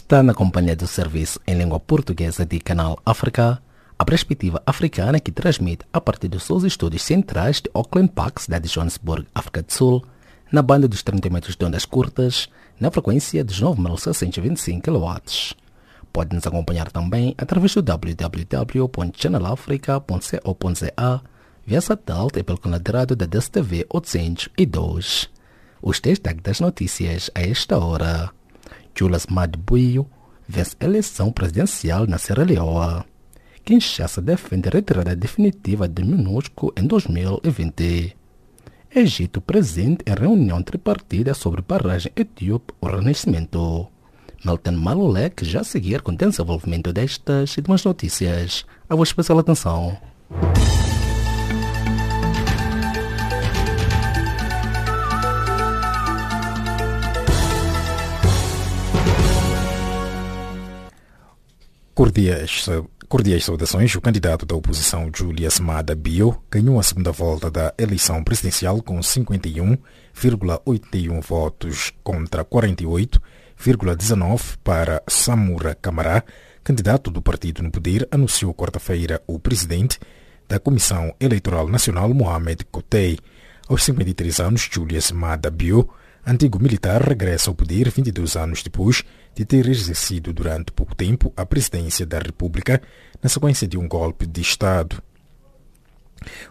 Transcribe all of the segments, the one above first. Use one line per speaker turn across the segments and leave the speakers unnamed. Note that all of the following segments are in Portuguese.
Está na companhia do serviço em língua portuguesa de Canal África, a perspectiva africana que transmite a partir dos seus estúdios centrais de Auckland Park, cidade de Johannesburg, África do Sul, na banda dos 30 metros de ondas curtas, na frequência dos 9.625 kW. Pode nos acompanhar também através do www.channelafrica.co.za, via satélite e pelo canal de rádio da DSTV 802. Os destaques das notícias a esta hora. Julas Madbuio vence eleição presidencial na Serra Leoa. Kinshasa defende a retirada definitiva de MINUSCO em 2020. Egito presente em reunião tripartida sobre barragem etíope O Renascimento. Melton Malulek já a seguir com desenvolvimento destas e demais notícias. A vossa especial atenção.
Cordiais, cordiais saudações. O candidato da oposição, Julius Mada Bio, ganhou a segunda volta da eleição presidencial com 51,81 votos contra 48,19 para Samura Camará, candidato do partido no poder, anunciou quarta-feira o presidente da Comissão Eleitoral Nacional, Mohamed Kotei. Aos 53 anos, Julius Mada Bio, antigo militar, regressa ao poder 22 anos depois de ter exercido durante pouco tempo a presidência da República na sequência de um golpe de Estado.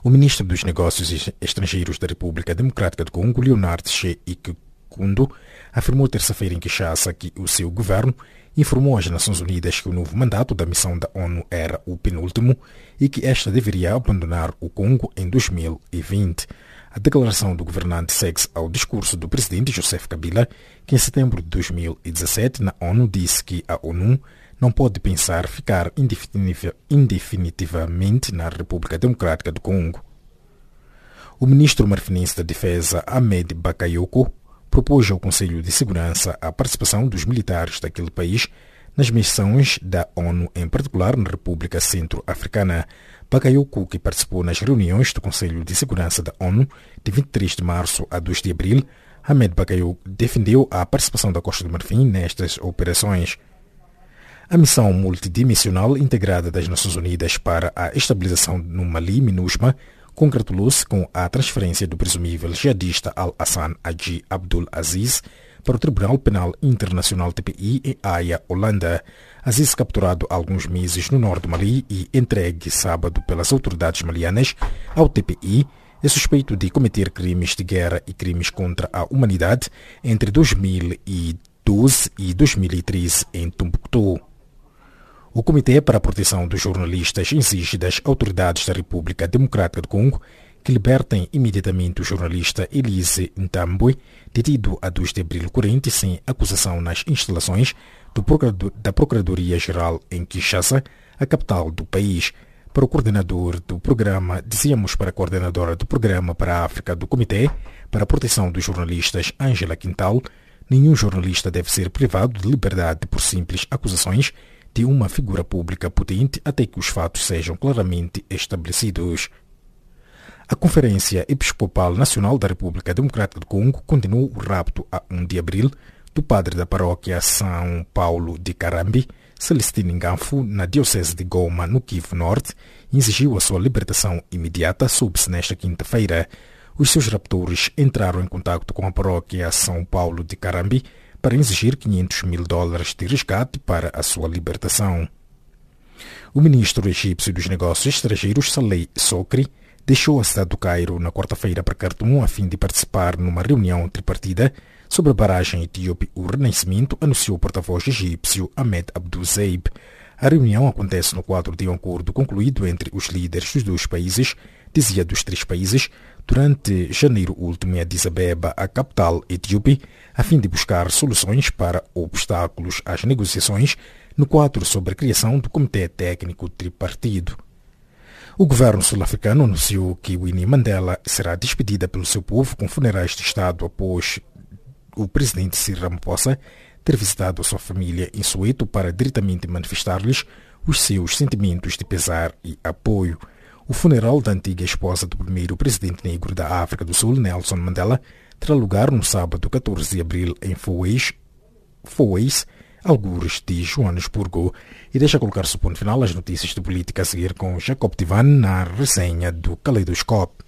O ministro dos Negócios Estrangeiros da República Democrática do Congo, Leonard Che Ikundo, afirmou terça-feira em Kinshasa que o seu governo informou às Nações Unidas que o novo mandato da missão da ONU era o penúltimo e que esta deveria abandonar o Congo em 2020. A declaração do governante segue ao discurso do presidente Joseph Kabila, que em setembro de 2017 na ONU disse que a ONU não pode pensar ficar indefinitivamente na República Democrática do Congo. O ministro marfinense da Defesa, Ahmed Bakayoko, propôs ao Conselho de Segurança a participação dos militares daquele país nas missões da ONU, em particular na República Centro-Africana. Bakayoko, que participou nas reuniões do Conselho de Segurança da ONU de 23 de março a 2 de abril, Ahmed Bakayoko defendeu a participação da Costa do Marfim nestas operações. A missão multidimensional integrada das Nações Unidas para a estabilização no Mali, MINUSMA, congratulou-se com a transferência do presumível jihadista Al-Hassan Haji Abdul Aziz para o Tribunal Penal Internacional TPI em Haia, Holanda. Aziz capturado há alguns meses no norte do Mali e entregue sábado pelas autoridades malianas ao TPI, é suspeito de cometer crimes de guerra e crimes contra a humanidade entre 2012 e 2013 em Tumbuktu. O Comitê para a Proteção dos Jornalistas exige das autoridades da República Democrática do Congo que libertem imediatamente o jornalista Elise Ntambwe, detido a 2 de abril corrente sem acusação nas instalações Procurador, da Procuradoria-Geral em Kinshasa, a capital do país. Para o coordenador do programa, dizíamos para a coordenadora do programa para a África do Comitê para a Proteção dos Jornalistas, Angela Quintal, nenhum jornalista deve ser privado de liberdade por simples acusações de uma figura pública potente até que os fatos sejam claramente estabelecidos. A Conferência Episcopal Nacional da República Democrática do Congo continuou o rapto a 1 de abril do padre da paróquia São Paulo de Carambi, Celestino Nganfu, na Diocese de Goma, no Kivu Norte, exigiu a sua libertação imediata, soube-se nesta quinta-feira. Os seus raptores entraram em contato com a paróquia São Paulo de Carambi para exigir 500 mil dólares de resgate para a sua libertação. O ministro egípcio dos Negócios Estrangeiros, Saleh Sokri, deixou a cidade do Cairo na quarta-feira para Khartoum a fim de participar numa reunião tripartida sobre a barragem etíope O Renascimento, anunciou o porta-voz egípcio Ahmed Abdul Zeib. A reunião acontece no quadro de um acordo concluído entre os líderes dos dois países, dizia dos três países, durante janeiro último em Addis Abeba, a capital etíope, a fim de buscar soluções para obstáculos às negociações no quadro sobre a criação do Comitê Técnico Tripartido. O governo sul-africano anunciou que Winnie Mandela será despedida pelo seu povo com funerais de Estado após o presidente Cyril Ramaphosa ter visitado a sua família em Soweto para diretamente manifestar-lhes os seus sentimentos de pesar e apoio. O funeral da antiga esposa do primeiro presidente negro da África do Sul, Nelson Mandela, terá lugar no sábado 14 de abril em Foweis, Foweis algures de Joanesburgo, e deixa colocar-se o ponto final às notícias de política a seguir com Jacob Tivan na resenha do Caleidoscópio.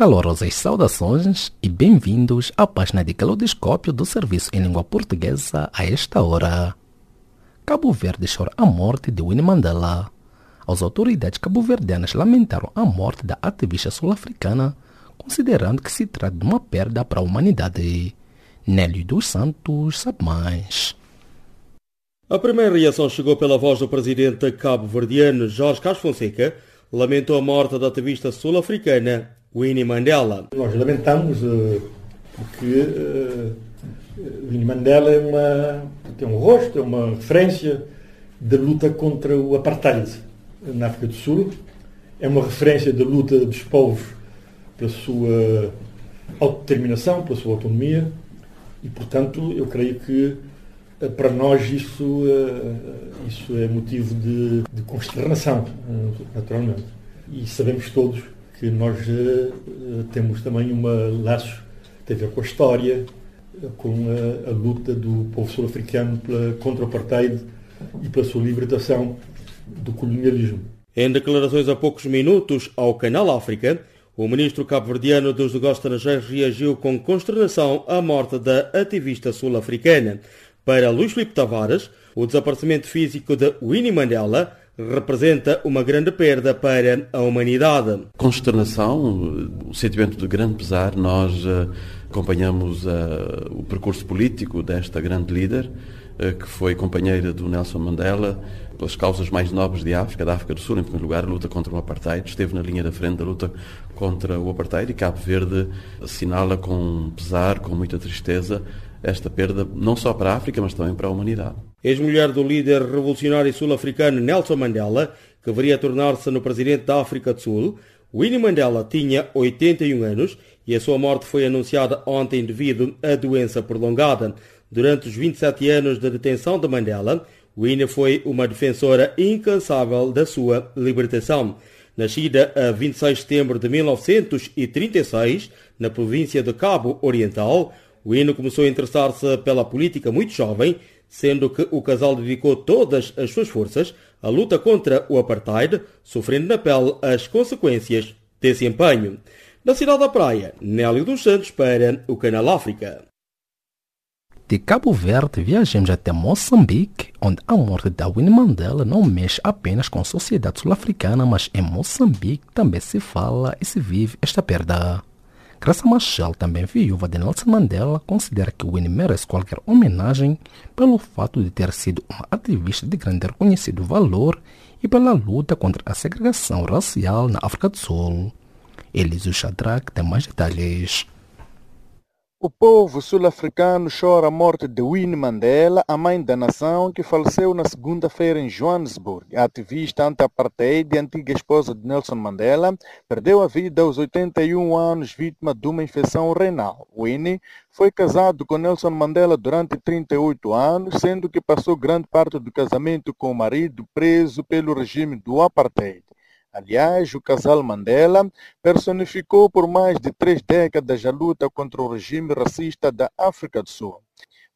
Calorosas saudações e bem-vindos à página de Caleidoscópio do Serviço em Língua Portuguesa a esta hora. Cabo Verde chora a morte de Winnie Mandela. As autoridades cabo-verdianas lamentaram a morte da ativista sul-africana, considerando que se trata de uma perda para a humanidade. Nélio dos Santos sabe mais.
A primeira reação chegou pela voz do presidente cabo-verdiano Jorge Carlos Fonseca, lamentou a morte da ativista sul-africana Winnie Mandela.
Nós lamentamos uh, porque uh, Winnie Mandela é uma, tem um rosto, é uma referência da luta contra o apartheid na África do Sul, é uma referência da luta dos povos pela sua autodeterminação, pela sua autonomia e, portanto, eu creio que uh, para nós isso, isso é motivo de, de consternação, naturalmente. E sabemos todos que nós uh, temos também um laço tem a com a história, com a, a luta do povo sul-africano contra o apartheid e pela sua libertação do colonialismo.
Em declarações há poucos minutos ao Canal África, o ministro cabo-verdiano dos negócios estrangeiros reagiu com consternação à morte da ativista sul-africana. Para Luís Filipe Tavares, o desaparecimento físico de Winnie Mandela representa uma grande perda para a humanidade.
Consternação, o sentimento de grande pesar, nós uh, acompanhamos uh, o percurso político desta grande líder, uh, que foi companheira do Nelson Mandela, pelas causas mais nobres de África, da África do Sul, em primeiro lugar, a luta contra o apartheid, esteve na linha da frente da luta contra o apartheid e Cabo Verde assinala com pesar, com muita tristeza, esta perda não só para a África, mas também para a humanidade.
Ex-mulher do líder revolucionário sul-africano Nelson Mandela, que viria a tornar-se no presidente da África do Sul, Winnie Mandela tinha 81 anos e a sua morte foi anunciada ontem devido a doença prolongada. Durante os 27 anos de detenção de Mandela, Winnie foi uma defensora incansável da sua libertação. Nascida a 26 de setembro de 1936, na província de Cabo Oriental, Winnie começou a interessar-se pela política muito jovem sendo que o casal dedicou todas as suas forças à luta contra o apartheid, sofrendo na pele as consequências desse empenho. Na cidade da Praia, Nélio dos Santos para o Canal África.
De Cabo Verde viajamos até Moçambique, onde a morte da Winnie Mandela não mexe apenas com a sociedade sul-africana, mas em Moçambique também se fala e se vive esta perda. Graça Machel, também viúva de Nelson Mandela, considera que Winnie merece qualquer homenagem pelo fato de ter sido uma ativista de grande reconhecido valor e pela luta contra a segregação racial na África do Sul. Elisio Shadrach tem mais detalhes.
O povo sul-africano chora a morte de Winnie Mandela, a mãe da nação, que faleceu na segunda-feira em Johannesburg. A ativista anti-apartheid e antiga esposa de Nelson Mandela perdeu a vida aos 81 anos vítima de uma infecção renal. Winnie foi casado com Nelson Mandela durante 38 anos, sendo que passou grande parte do casamento com o marido preso pelo regime do apartheid. Aliás, o casal Mandela personificou por mais de três décadas a luta contra o regime racista da África do Sul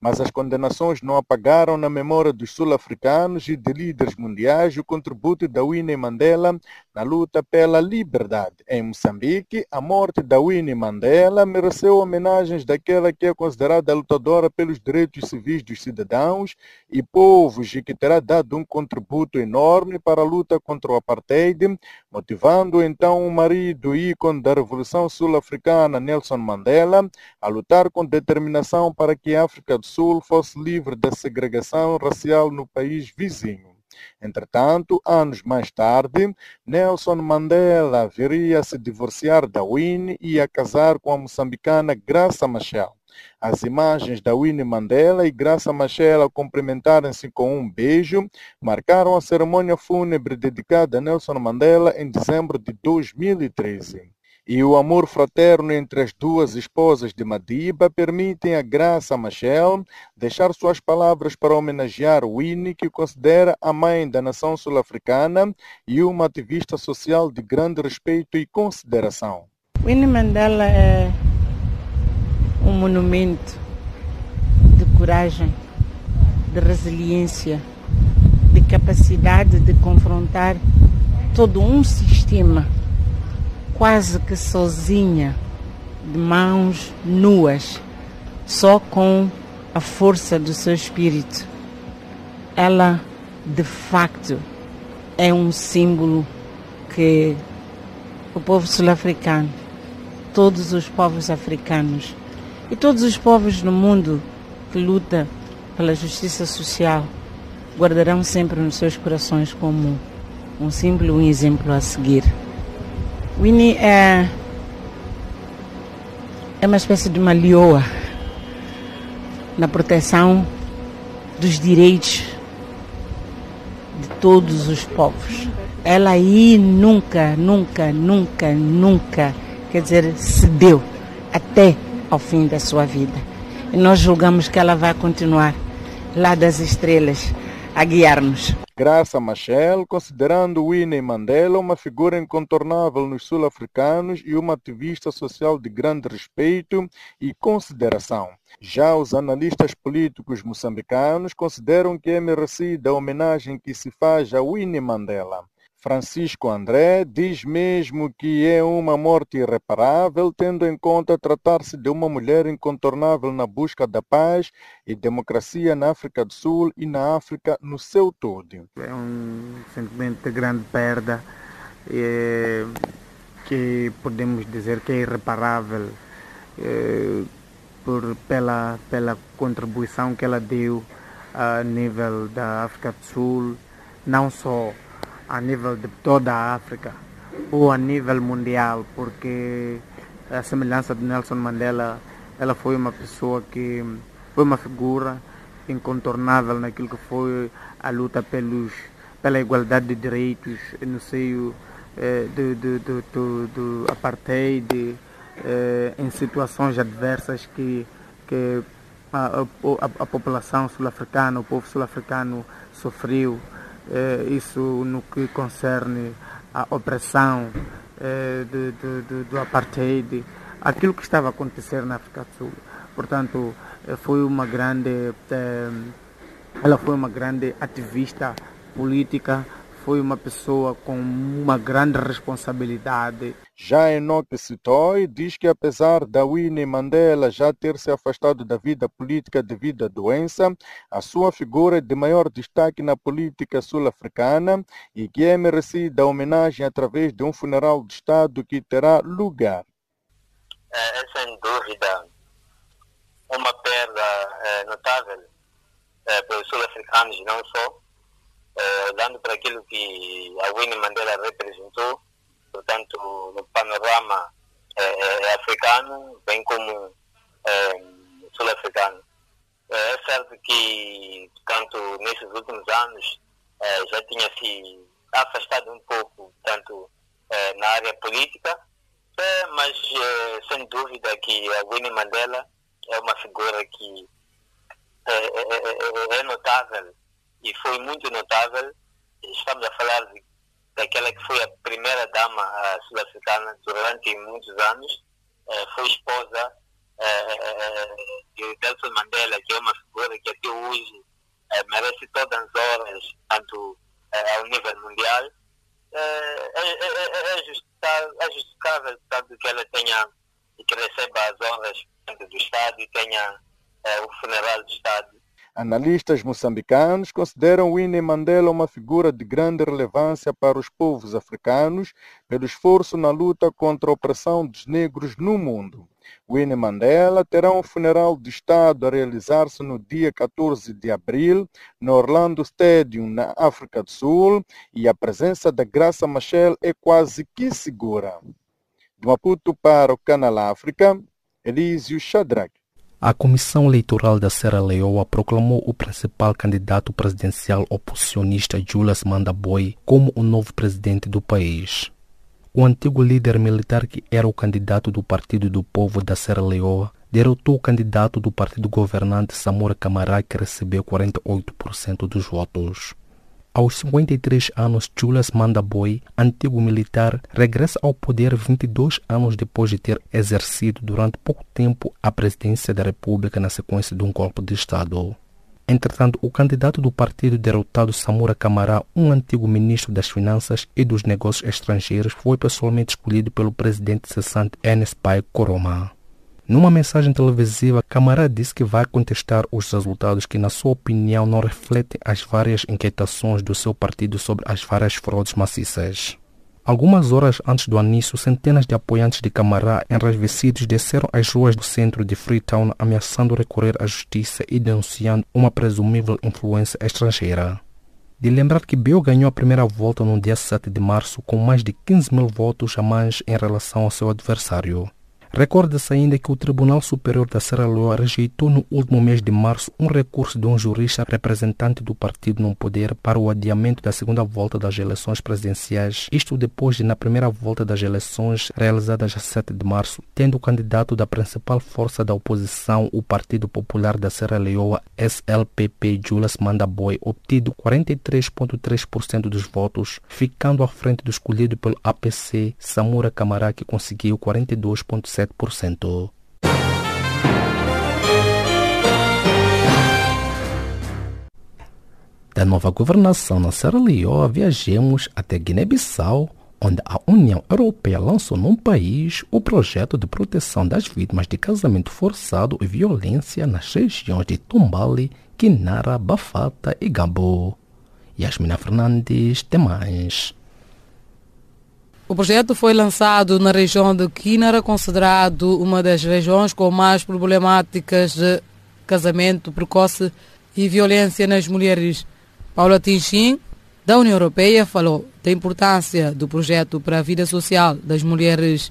mas as condenações não apagaram na memória dos sul-africanos e de líderes mundiais o contributo da Winnie Mandela na luta pela liberdade. Em Moçambique, a morte da Winnie Mandela mereceu homenagens daquela que é considerada lutadora pelos direitos civis dos cidadãos e povos e que terá dado um contributo enorme para a luta contra o apartheid, motivando então o marido ícone da Revolução Sul-Africana, Nelson Mandela, a lutar com determinação para que a África do Sul fosse livre da segregação racial no país vizinho. Entretanto, anos mais tarde, Nelson Mandela viria a se divorciar da Winnie e a casar com a moçambicana Graça Machel. As imagens da Winnie Mandela e Graça Machel cumprimentarem-se com um beijo marcaram a cerimônia fúnebre dedicada a Nelson Mandela em dezembro de 2013 e o amor fraterno entre as duas esposas de Madiba permitem a Graça Machel deixar suas palavras para homenagear Winnie, que considera a mãe da nação sul-africana e uma ativista social de grande respeito e consideração.
Winnie Mandela é um monumento de coragem, de resiliência, de capacidade de confrontar todo um sistema quase que sozinha, de mãos nuas, só com a força do seu espírito. Ela, de facto, é um símbolo que o povo sul-africano, todos os povos africanos e todos os povos no mundo que lutam pela justiça social guardarão sempre nos seus corações como um símbolo um exemplo a seguir. Winnie é, é uma espécie de uma lioa na proteção dos direitos de todos os povos. Ela aí nunca, nunca, nunca, nunca, quer dizer, cedeu até ao fim da sua vida. E nós julgamos que ela vai continuar lá das estrelas a guiar-nos.
Graça Machel, considerando Winnie Mandela uma figura incontornável nos sul-africanos e uma ativista social de grande respeito e consideração. Já os analistas políticos moçambicanos consideram que é merecida a homenagem que se faz a Winnie Mandela. Francisco André diz mesmo que é uma morte irreparável, tendo em conta tratar-se de uma mulher incontornável na busca da paz e democracia na África do Sul e na África no seu todo.
É um sentimento de grande perda é, que podemos dizer que é irreparável é, por, pela, pela contribuição que ela deu a nível da África do Sul, não só a nível de toda a África ou a nível mundial, porque a semelhança de Nelson Mandela, ela foi uma pessoa que foi uma figura incontornável naquilo que foi a luta pelos, pela igualdade de direitos no seio eh, do, do, do, do, do apartheid, eh, em situações adversas que, que a, a, a população sul-africana, o povo sul-africano sofreu é, isso no que concerne a opressão de, do apartheid, aquilo que estava a acontecer na África do Sul. Portanto, é, foi uma grande, ela foi uma grande ativista política, foi uma pessoa com uma grande responsabilidade.
Já Enoque Sitoi diz que apesar da Winnie Mandela já ter se afastado da vida política devido à doença, a sua figura é de maior destaque na política sul-africana e que é merecida a homenagem através de um funeral de Estado que terá lugar.
É, é sem dúvida uma perda é, notável é, para os sul-africanos, não só, eh, olhando para aquilo que a Winnie Mandela representou, portanto, no panorama eh, africano, bem como sul-africano. É certo que, tanto nesses últimos anos, já tinha se afastado um pouco, tanto na área política, mas sem dúvida que a Winnie Mandela é uma figura que é, é, é, é notável e foi muito notável. Estamos a falar de, daquela que foi a primeira dama sul-africana durante muitos anos, eh, foi esposa eh, de Nelson Mandela, que é uma figura que até hoje eh, merece todas as horas, tanto ao nível mundial. É, é, é, é justificável, tanto que ela tenha e que receba as honras do Estado e tenha o funeral do Estado
Analistas moçambicanos consideram Winnie Mandela uma figura de grande relevância para os povos africanos pelo esforço na luta contra a opressão dos negros no mundo. Winnie Mandela terá um funeral de Estado a realizar-se no dia 14 de abril no Orlando Stadium, na África do Sul, e a presença da Graça Machel é quase que segura. De Maputo para o Canal África, Elísio Shadrach.
A Comissão Eleitoral da Serra Leoa proclamou o principal candidato presidencial oposicionista Julius Mandaboy como o novo presidente do país. O antigo líder militar que era o candidato do Partido do Povo da Serra Leoa derrotou o candidato do partido governante Samora Camará que recebeu 48% dos votos. Aos 53 anos, Julius Mandaboy, antigo militar, regressa ao poder 22 anos depois de ter exercido durante pouco tempo a presidência da República na sequência de um golpe de Estado. Entretanto, o candidato do partido derrotado Samura Camará, um antigo ministro das Finanças e dos Negócios Estrangeiros, foi pessoalmente escolhido pelo presidente cessante Enes Pai Koroma. Numa mensagem televisiva, Camará disse que vai contestar os resultados que, na sua opinião, não refletem as várias inquietações do seu partido sobre as várias fraudes maciças. Algumas horas antes do início, centenas de apoiantes de Camará enraivecidos desceram às ruas do centro de Freetown ameaçando recorrer à justiça e denunciando uma presumível influência estrangeira. De lembrar que Bill ganhou a primeira volta no dia 7 de março com mais de 15 mil votos a mais em relação ao seu adversário. Recorda-se ainda que o Tribunal Superior da Serra Leoa rejeitou no último mês de março um recurso de um jurista representante do partido no poder para o adiamento da segunda volta das eleições presidenciais, isto depois de, na primeira volta das eleições realizadas a 7 de março, tendo o candidato da principal força da oposição, o Partido Popular da Serra Leoa, SLPP, Julius Mandaboy, obtido 43,3% dos votos, ficando à frente do escolhido pelo APC, Samura Camará, que conseguiu 42,7%. 7%. Da nova governação na Serra Leoa, viajemos até Guiné-Bissau, onde a União Europeia lançou num país o projeto de proteção das vítimas de casamento forçado e violência nas regiões de Tombali, Quinara, Bafata e Gabo. Yasmina Fernandes tem mais.
O projeto foi lançado na região de Quinara, considerado uma das regiões com mais problemáticas de casamento precoce e violência nas mulheres. Paula Tinchim, da União Europeia, falou da importância do projeto para a vida social das mulheres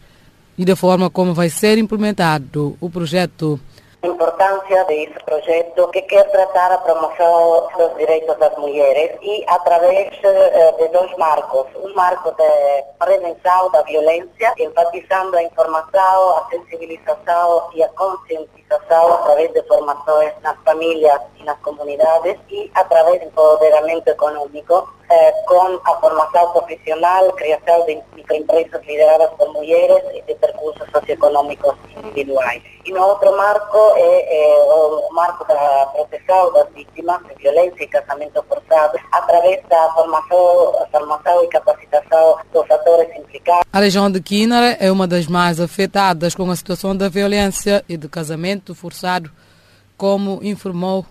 e da forma como vai ser implementado o projeto
importância desse projeto que quer tratar a promoção dos direitos das mulheres e através eh, de dois marcos. Um marco de prevenção da violência, enfatizando a informação, a sensibilização e a conscientização através de formações nas famílias e nas comunidades e através do empoderamento econômico eh, com a formação profissional, criação de microempresas lideradas por mulheres e de percursos socioeconômicos individuais. E no outro marco é, é o marco da proteção das vítimas de violência e casamento forçado através da formação, formação e capacitação dos atores implicados.
A região de Quinara é uma das mais afetadas com a situação da violência e do casamento forçado, como informou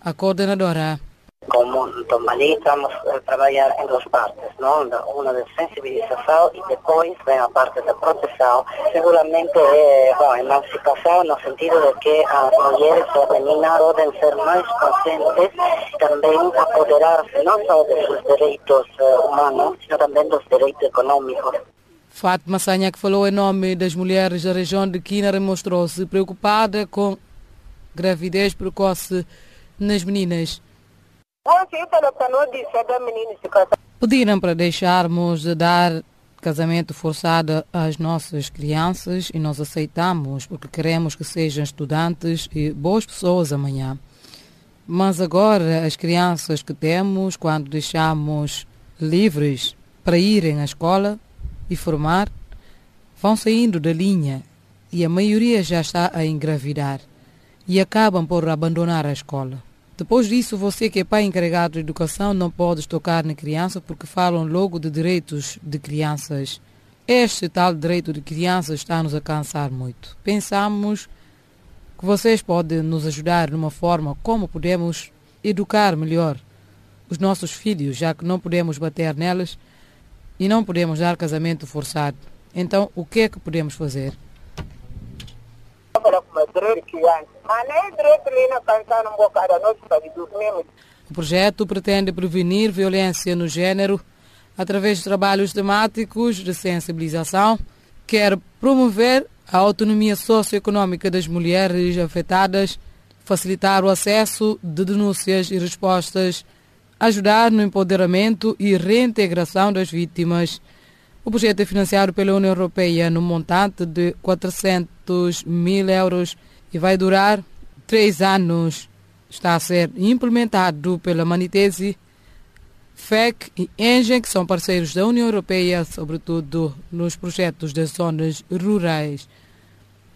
a coordenadora
como Tombali estamos a trabalhar em duas partes, não? uma de sensibilização e depois vem a parte da proteção. Seguramente é bom, emancipação no sentido de que as mulheres e as meninas podem ser mais conscientes, também apoderar-se não só dos seus direitos eh, humanos, mas também dos direitos econômicos.
Fátima Sanha, que falou em nome das mulheres da região de Quina, mostrou-se preocupada com gravidez precoce nas meninas. Pediram para deixarmos de dar casamento forçado às nossas crianças e nós aceitamos porque queremos que sejam estudantes e boas pessoas amanhã. Mas agora as crianças que temos, quando deixamos livres para irem à escola e formar, vão saindo da linha e a maioria já está a engravidar e acabam por abandonar a escola. Depois disso, você que é pai encarregado de educação não pode tocar na criança porque falam logo de direitos de crianças. Este tal direito de crianças está-nos a cansar muito. Pensamos que vocês podem nos ajudar numa forma como podemos educar melhor os nossos filhos, já que não podemos bater nelas e não podemos dar casamento forçado. Então, o que é que podemos fazer?
Antes. Mas nem direito ali na.
O projeto pretende prevenir violência no género através de trabalhos temáticos de sensibilização, quer promover a autonomia socioeconômica das mulheres afetadas, facilitar o acesso de denúncias e respostas, ajudar no empoderamento e reintegração das vítimas. O projeto é financiado pela União Europeia no montante de 400 mil euros e vai durar três anos. Está a ser implementado pela Manitese, FEC e Engen, que são parceiros da União Europeia, sobretudo nos projetos das zonas rurais.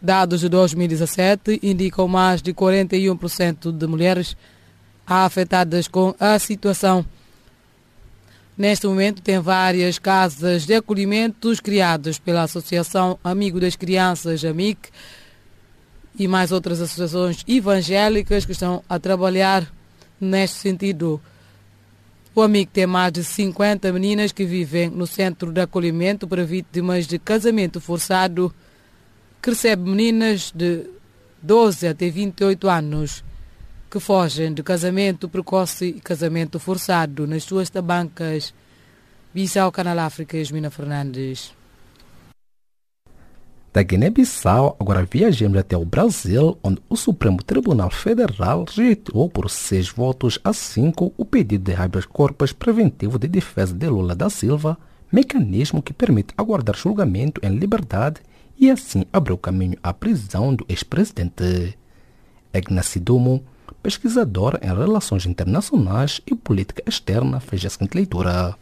Dados de 2017 indicam mais de 41% de mulheres afetadas com a situação. Neste momento, tem várias casas de acolhimentos criadas pela Associação Amigo das Crianças, AMIC, e mais outras associações evangélicas que estão a trabalhar neste sentido. O AMIC tem mais de 50 meninas que vivem no centro de acolhimento para vítimas de casamento forçado, que recebe meninas de 12 até 28 anos que fogem de casamento precoce e casamento forçado nas suas tabancas. Bissau, Canal África, Esmina Fernandes.
Da Guiné-Bissau, agora viajamos até o Brasil, onde o Supremo Tribunal Federal rejeitou por seis votos a cinco o pedido de habeas corpus preventivo de defesa de Lula da Silva, mecanismo que permite aguardar julgamento em liberdade e assim abriu caminho à prisão do ex-presidente. Ignacy Dumo, pesquisador em relações internacionais e política externa, fez a seguinte leitura.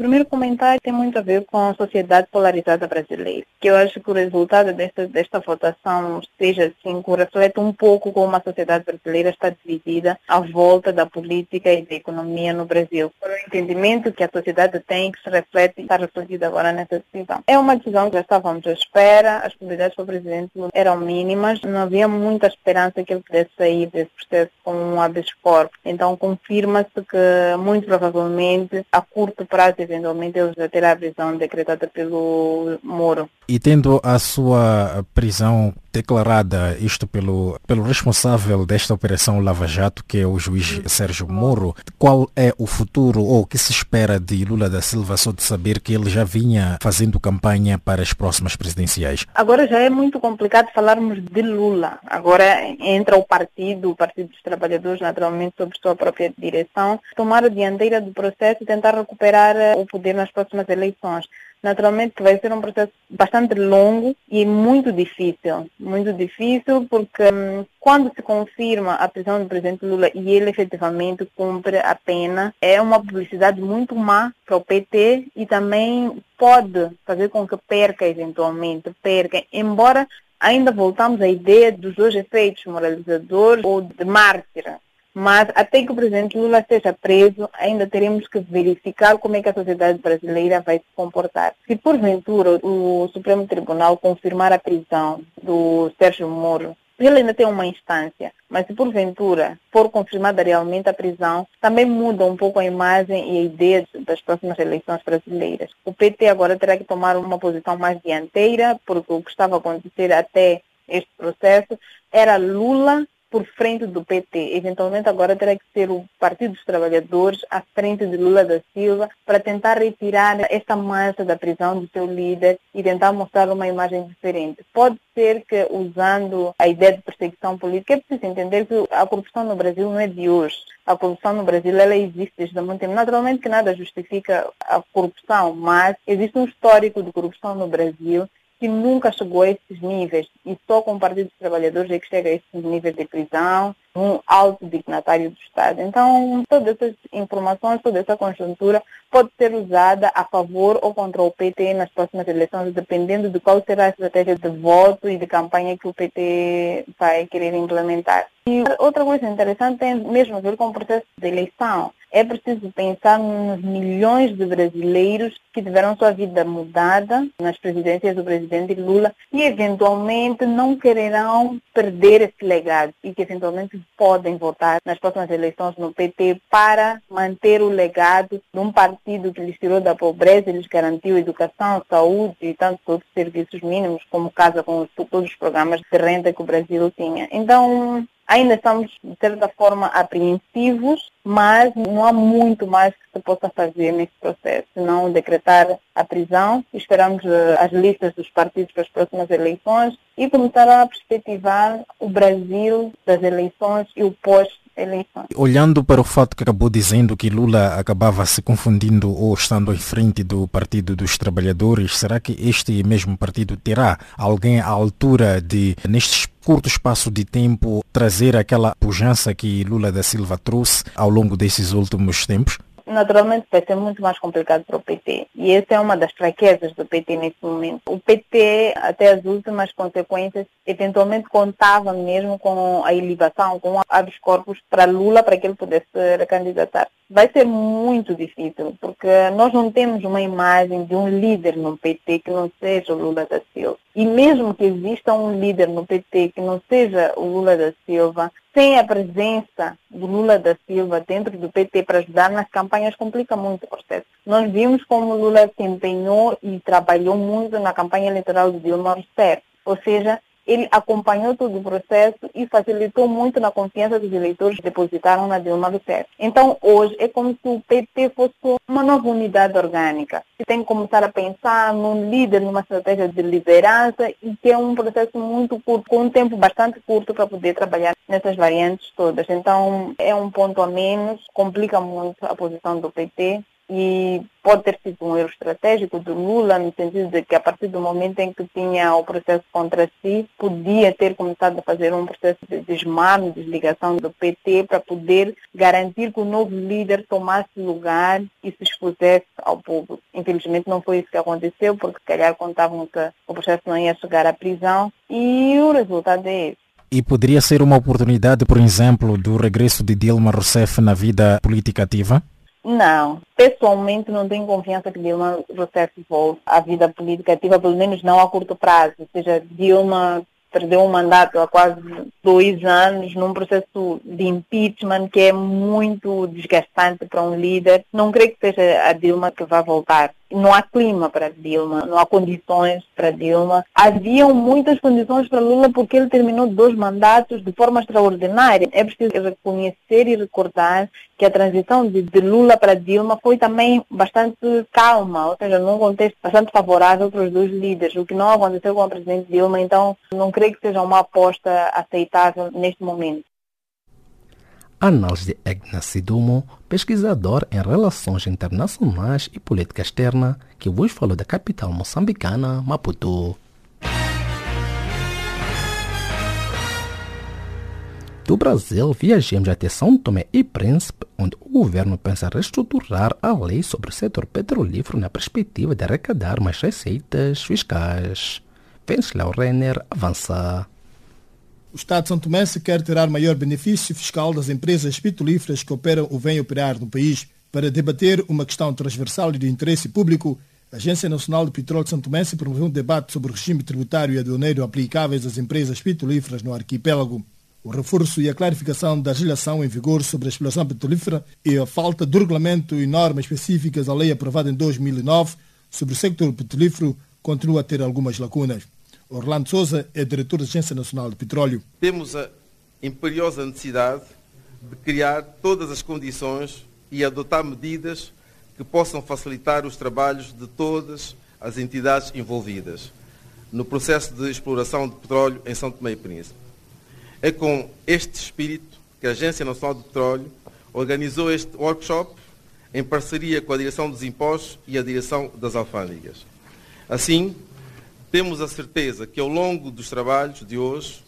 O primeiro comentário tem muito a ver com a sociedade polarizada brasileira, que eu acho que o resultado desta, desta votação seja assim, reflete um pouco como a sociedade brasileira está dividida à volta da política e da economia no Brasil. O entendimento que a sociedade tem, que se reflete, está refletido agora nessa decisão. É uma decisão que já estávamos à espera, as probabilidades para o presidente eram mínimas, não havia muita esperança que ele pudesse sair desse processo com um habeas corpus. Então confirma-se que, muito provavelmente, a curto prazo, eventualmente eles já terão a prisão decretada pelo Moro.
E tendo a sua prisão declarada, isto pelo, pelo responsável desta operação Lava Jato, que é o juiz Sérgio Moro, qual é o futuro ou o que se espera de Lula da Silva, só de saber que ele já vinha fazendo campanha para as próximas presidenciais?
Agora já é muito complicado falarmos de Lula. Agora entra o partido, o Partido dos Trabalhadores, naturalmente, sob sua própria direção, tomar a dianteira do processo e tentar recuperar o poder nas próximas eleições. Naturalmente vai ser um processo bastante longo e muito difícil. Muito difícil porque hum, quando se confirma a prisão do presidente Lula e ele efetivamente cumpre a pena, é uma publicidade muito má para o PT e também pode fazer com que perca eventualmente, perca, embora ainda voltamos à ideia dos dois efeitos moralizadores ou de mártir mas até que o presidente Lula esteja preso, ainda teremos que verificar como é que a sociedade brasileira vai se comportar. Se porventura o Supremo Tribunal confirmar a prisão do Sérgio Moro, ele ainda tem uma instância, mas se porventura for confirmada realmente a prisão, também muda um pouco a imagem e a ideia das próximas eleições brasileiras. O PT agora terá que tomar uma posição mais dianteira, porque o que estava a acontecer até este processo era Lula por frente do PT. Eventualmente agora terá que ser o Partido dos Trabalhadores à frente de Lula da Silva para tentar retirar esta massa da prisão do seu líder e tentar mostrar uma imagem diferente. Pode ser que usando a ideia de perseguição política, é preciso entender que a corrupção no Brasil não é de hoje. A corrupção no Brasil ela existe desde há muito tempo. Naturalmente que nada justifica a corrupção, mas existe um histórico de corrupção no Brasil que nunca chegou a esses níveis e só com o Partido dos Trabalhadores é que chega a esses níveis de prisão, um alto dignatário do Estado. Então, todas essas informações, toda essa conjuntura pode ser usada a favor ou contra o PT nas próximas eleições, dependendo de qual será a estratégia de voto e de campanha que o PT vai querer implementar. E outra coisa interessante tem mesmo a ver com o processo de eleição. É preciso pensar nos milhões de brasileiros que tiveram sua vida mudada nas presidências do presidente Lula e eventualmente não quererão perder esse legado e que eventualmente podem votar nas próximas eleições no PT para manter o legado de um partido que lhes tirou da pobreza e lhes garantiu educação, saúde e tantos outros serviços mínimos, como casa com todos os programas de renda que o Brasil tinha. Então, Ainda estamos, de certa forma, apreensivos, mas não há muito mais que se possa fazer nesse processo, não decretar a prisão. Esperamos eh, as listas dos partidos para as próximas eleições e começar a perspectivar o Brasil das eleições e o pós eleições.
Olhando para o fato que acabou dizendo que Lula acabava se confundindo ou estando em frente do Partido dos Trabalhadores, será que este mesmo partido terá alguém à altura de, neste curto espaço de tempo, trazer aquela pujança que Lula da Silva trouxe ao longo desses últimos tempos?
Naturalmente vai ser muito mais complicado para o PT. E essa é uma das fraquezas do PT nesse momento. O PT, até as últimas consequências, eventualmente contava mesmo com a elevação, com o habeas corpus para Lula, para que ele pudesse recandidatar. Vai ser muito difícil, porque nós não temos uma imagem de um líder no PT que não seja o Lula da Silva. E mesmo que exista um líder no PT que não seja o Lula da Silva, sem a presença do Lula da Silva dentro do PT para ajudar nas campanhas complica muito o processo. Nós vimos como Lula se empenhou e trabalhou muito na campanha eleitoral de Dilma Rousseff. Ou seja, ele acompanhou todo o processo e facilitou muito na confiança dos eleitores que depositaram na Dilma Rousseff. Então, hoje, é como se o PT fosse uma nova unidade orgânica. Se tem que começar a pensar num líder, numa estratégia de liderança e que é um processo muito curto, com um tempo bastante curto para poder trabalhar nessas variantes todas. Então, é um ponto a menos, complica muito a posição do PT e pode ter sido um erro estratégico do Lula, no sentido de que a partir do momento em que tinha o processo contra si, podia ter começado a fazer um processo de desmame, desligação do PT, para poder garantir que o novo líder tomasse lugar e se expusesse ao povo. Infelizmente não foi isso que aconteceu, porque se calhar contavam que o processo não ia chegar à prisão e o resultado é esse.
E poderia ser uma oportunidade, por exemplo, do regresso de Dilma Rousseff na vida política ativa?
Não, pessoalmente não tenho confiança que Dilma Rousseff volte à vida política ativa, pelo menos não a curto prazo. Ou seja, Dilma perdeu um mandato há quase dois anos num processo de impeachment que é muito desgastante para um líder. Não creio que seja a Dilma que vai voltar. Não há clima para Dilma, não há condições para Dilma. Haviam muitas condições para Lula porque ele terminou dois mandatos de forma extraordinária. É preciso reconhecer e recordar que a transição de, de Lula para Dilma foi também bastante calma, ou seja, num contexto bastante favorável para os dois líderes, o que não aconteceu com a presidente Dilma, então não creio que seja uma aposta aceitável neste momento.
Análise de Egna Sidumo, pesquisador em relações internacionais e política externa, que vos falou da capital moçambicana, Maputo. Do Brasil, viajamos até São Tomé e Príncipe, onde o governo pensa reestruturar a lei sobre o setor petrolífero na perspectiva de arrecadar mais receitas fiscais. Venceslau Renner avança.
O Estado de São Tomé se quer tirar maior benefício fiscal das empresas petrolíferas que operam ou vêm operar no país. Para debater uma questão transversal e de interesse público, a Agência Nacional de Petróleo de São Tomé se promoveu um debate sobre o regime tributário e aduaneiro aplicáveis às empresas petrolíferas no arquipélago. O reforço e a clarificação da legislação em vigor sobre a exploração petrolífera e a falta de regulamento e normas específicas à lei aprovada em 2009 sobre o sector petrolífero continua a ter algumas lacunas. Orlando Souza é diretor da Agência Nacional de Petróleo.
Temos a imperiosa necessidade de criar todas as condições e adotar medidas que possam facilitar os trabalhos de todas as entidades envolvidas no processo de exploração de petróleo em São Tomé e Príncipe. É com este espírito que a Agência Nacional de Petróleo organizou este workshop em parceria com a Direção dos Impostos e a Direção das Alfândegas. Assim, temos a certeza que ao longo dos trabalhos de hoje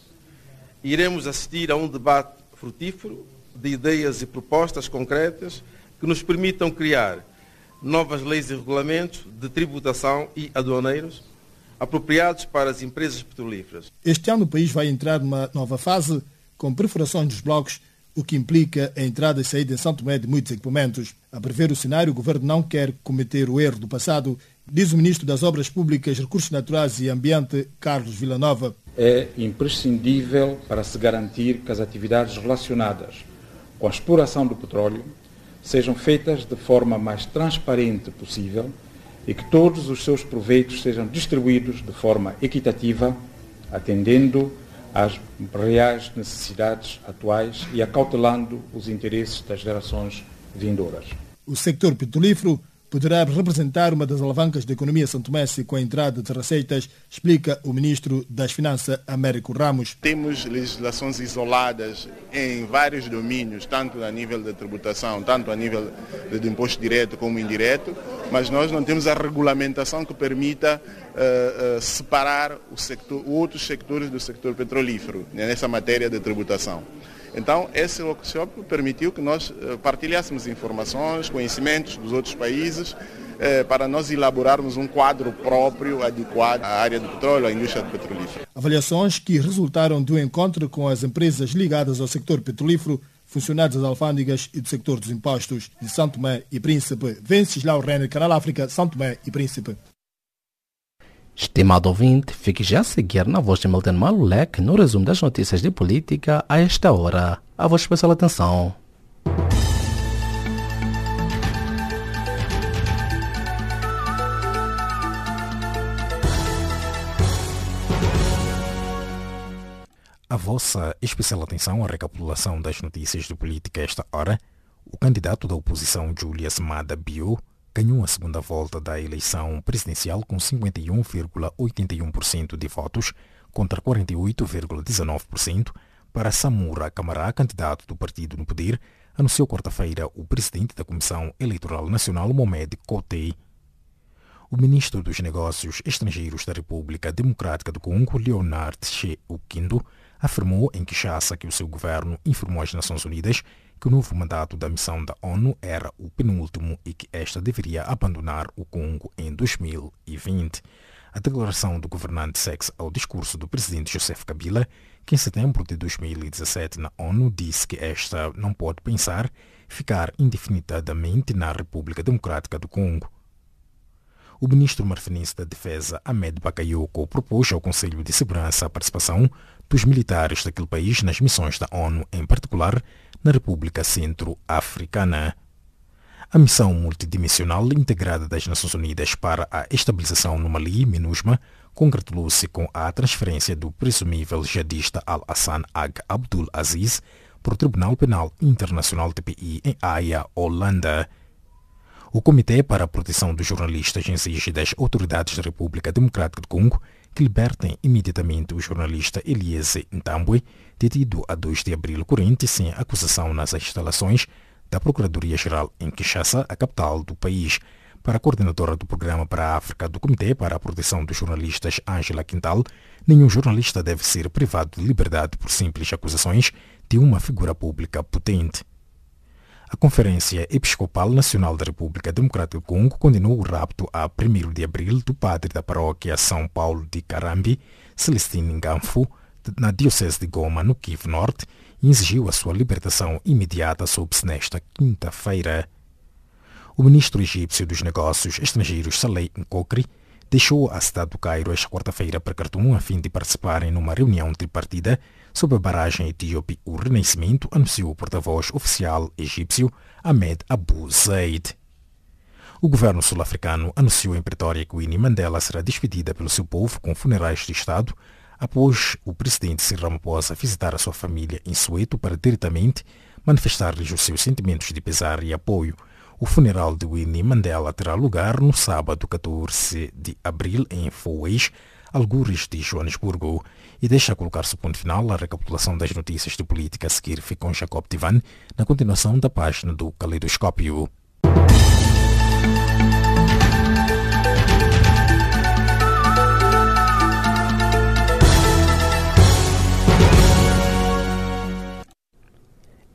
iremos assistir a um debate frutífero de ideias e propostas concretas que nos permitam criar novas leis e regulamentos de tributação e aduaneiros apropriados para as empresas petrolíferas.
Este ano o país vai entrar numa nova fase com perfurações dos blocos o que implica a entrada e saída em São Tomé de muitos equipamentos. A prever o cenário, o governo não quer cometer o erro do passado, diz o ministro das Obras Públicas, Recursos Naturais e Ambiente, Carlos Villanova.
É imprescindível para se garantir que as atividades relacionadas com a exploração do petróleo sejam feitas de forma mais transparente possível e que todos os seus proveitos sejam distribuídos de forma equitativa, atendendo às reais necessidades atuais e acautelando os interesses das gerações vindouras.
O sector petrolífero poderá representar uma das alavancas da economia santomense com a entrada de receitas, explica o ministro das Finanças, Américo Ramos.
Temos legislações isoladas em vários domínios, tanto a nível da tributação, tanto a nível de imposto direto como indireto, mas nós não temos a regulamentação que permita uh, uh, separar o sector, outros sectores do sector petrolífero né, nessa matéria de tributação. Então, esse workshop permitiu que nós eh, partilhássemos informações, conhecimentos dos outros países, eh, para nós elaborarmos um quadro próprio adequado à área do petróleo, à indústria petrolífera.
Avaliações que resultaram do encontro com as empresas ligadas ao sector petrolífero, funcionários das alfândegas e do sector dos impostos de São Tomé e Príncipe. Venceslau Renner, Canal África, São Tomé e Príncipe.
Estimado ouvinte, fique já a seguir na voz de Milton Malulek no resumo das notícias de política a esta hora. A vossa especial atenção.
A vossa especial atenção à recapitulação das notícias de política esta hora. O candidato da oposição, Julius Mada Bio, ganhou a segunda volta da eleição presidencial com 51,81% de votos contra 48,19% para Samura Camará, candidato do partido no poder, anunciou quarta-feira o presidente da Comissão Eleitoral Nacional, Mohamed Kotei. O ministro dos Negócios Estrangeiros da República Democrática do Congo, Leonard Che Ukindo, afirmou em Kinshasa que o seu governo informou às Nações Unidas que o novo mandato da missão da ONU era o penúltimo e que esta deveria abandonar o Congo em 2020. A declaração do governante segue ao discurso do presidente Joseph Kabila, que em setembro de 2017 na ONU disse que esta não pode pensar ficar indefinidamente na República Democrática do Congo. O ministro marfinense da Defesa, Ahmed Bakayoko, propôs ao Conselho de Segurança a participação dos militares daquele país nas missões da ONU, em particular na República Centro-Africana. A missão multidimensional integrada das Nações Unidas para a estabilização no Mali, MINUSMA, congratulou-se com a transferência do presumível jihadista Al-Hassan Ag Abdul Aziz para o Tribunal Penal Internacional TPI em Haia, Holanda. O Comitê para a Proteção dos Jornalistas exige das autoridades da República Democrática do Congo que libertem imediatamente o jornalista Eliese Ntambwe, detido a 2 de abril corrente sem acusação nas instalações da Procuradoria-Geral em Kinshasa, a capital do país. Para a coordenadora do Programa para a África do Comitê para a Proteção dos Jornalistas, Ângela Quintal, nenhum jornalista deve ser privado de liberdade por simples acusações de uma figura pública potente. A Conferência Episcopal Nacional da República Democrática do Congo condenou o rapto a 1 de abril do padre da paróquia São Paulo de Carambi, Celestine Nganfu, na Diocese de Goma, no Kivu Norte, e exigiu a sua libertação imediata sob-se nesta quinta-feira. O ministro egípcio dos Negócios Estrangeiros Saleh Nkokri deixou a cidade do Cairo esta quarta-feira para Khartoum a fim de participarem numa reunião tripartida sobre a barragem etíope O Renascimento, anunciou o porta-voz oficial egípcio Ahmed Abu Zaid. O governo sul-africano anunciou em Pretória que Winnie Mandela será despedida pelo seu povo com funerais de Estado após o presidente Cyril Ramaphosa visitar a sua família em Soweto para diretamente manifestar-lhes os seus sentimentos de pesar e apoio. O funeral de Winnie Mandela terá lugar no sábado 14 de abril em Foz, algures de Joanesburgo. E deixa colocar-se o ponto final à recapitulação das notícias de política a seguir fica com Jacob Tivan na continuação da página do Caleidoscópio.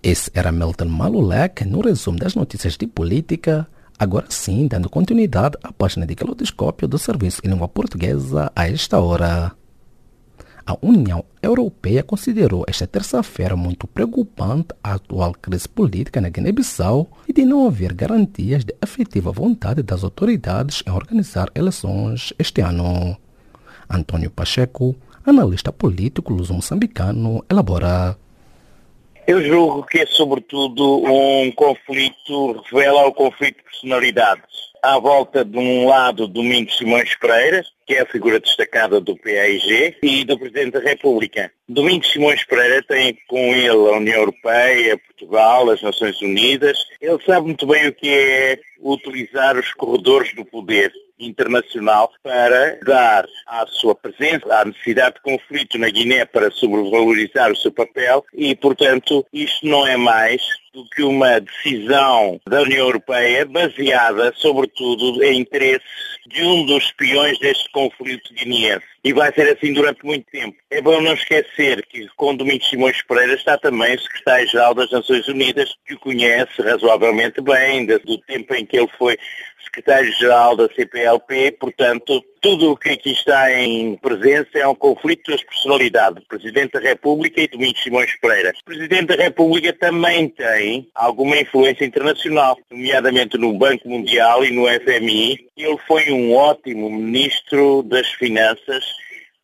Esse era Milton Malulek no resumo das notícias de política. Agora sim, dando continuidade à página de Calodoscópio do Serviço em Língua Portuguesa a esta hora. A União Europeia considerou esta terça-feira muito preocupante a atual crise política na Guiné-Bissau e de não haver garantias de efetiva vontade das autoridades em organizar eleições este ano. Antônio Pacheco, analista político luso-moçambicano, elabora.
Eu julgo que é sobretudo um conflito, revela o conflito de personalidades à volta de um lado Domingos Simões Pereira, que é a figura destacada do PAIG, e do Presidente da República. Domingos Simões Pereira tem com ele a União Europeia, Portugal, as Nações Unidas. Ele sabe muito bem o que é utilizar os corredores do poder internacional para dar à sua presença, à necessidade de conflito na Guiné para sobrevalorizar o seu papel e, portanto, isto não é mais do que uma decisão da União Europeia baseada, sobretudo, em interesses de um dos espiões deste conflito guineense. E vai ser assim durante muito tempo. É bom não esquecer que com Domingos Simões Pereira está também o secretário-geral das Nações Unidas, que o conhece razoavelmente bem, do tempo em que ele foi secretário-geral da CPLP, portanto, tudo o que aqui está em presença é um conflito das personalidades, Presidente da República e Domingos Simões Pereira. O Presidente da República também tem alguma influência internacional, nomeadamente no Banco Mundial e no FMI. Ele foi um ótimo ministro das Finanças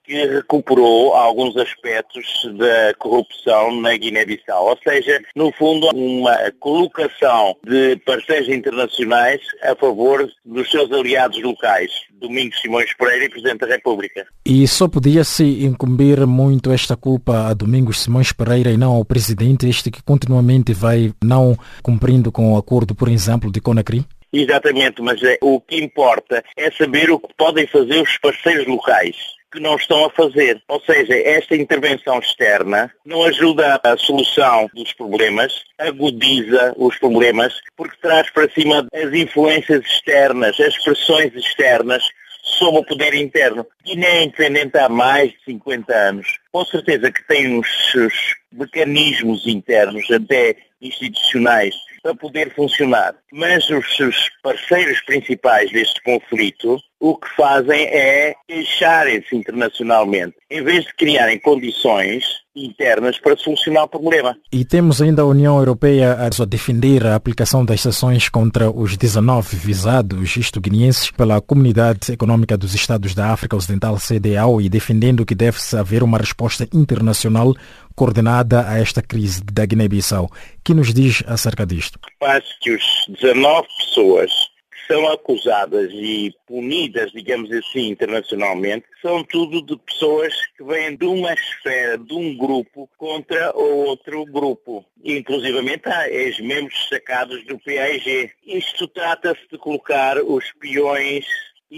que recuperou alguns aspectos da corrupção na Guiné-Bissau. Ou seja, no fundo, uma colocação de parceiros internacionais a favor dos seus aliados locais, Domingos Simões Pereira e Presidente da República.
E só podia-se incumbir muito esta culpa a Domingos Simões Pereira e não ao Presidente, este que continuamente vai não cumprindo com o acordo, por exemplo, de Conakry?
Exatamente, mas é, o que importa é saber o que podem fazer os parceiros locais que não estão a fazer. Ou seja, esta intervenção externa não ajuda a solução dos problemas, agudiza os problemas, porque traz para cima as influências externas, as pressões externas sobre o poder interno. Guiné é independente há mais de 50 anos. Com certeza que tem os seus mecanismos internos, até institucionais, para poder funcionar. Mas os seus parceiros principais deste conflito o que fazem é queixarem-se internacionalmente, em vez de criarem condições internas para solucionar o problema.
E temos ainda a União Europeia a defender a aplicação das sanções contra os 19 visados isto-guineenses pela Comunidade Econômica dos Estados da África Ocidental, CDAO, e defendendo que deve-se haver uma resposta internacional coordenada a esta crise da Guiné-Bissau. que nos diz acerca disto?
Acho que os 19 pessoas são acusadas e punidas, digamos assim, internacionalmente, são tudo de pessoas que vêm de uma esfera, de um grupo contra outro grupo. Inclusivamente há ex-membros destacados do PAIG. Isto trata-se de colocar os peões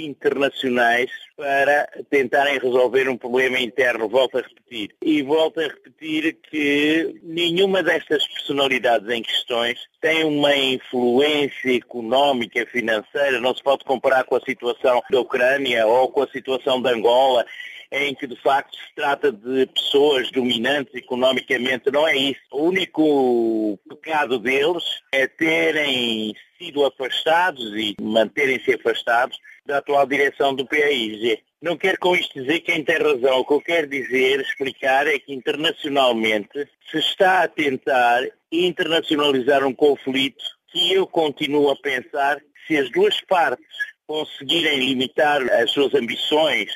internacionais para tentarem resolver um problema interno, volto a repetir. E volto a repetir que nenhuma destas personalidades em questões tem uma influência económica, financeira, não se pode comparar com a situação da Ucrânia ou com a situação de Angola, em que de facto se trata de pessoas dominantes economicamente, não é isso. O único pecado deles é terem sido afastados e manterem-se afastados da atual direção do PAIG. Não quero com isto dizer quem tem razão. O que eu quero dizer, explicar, é que internacionalmente se está a tentar internacionalizar um conflito que eu continuo a pensar que se as duas partes conseguirem limitar as suas ambições,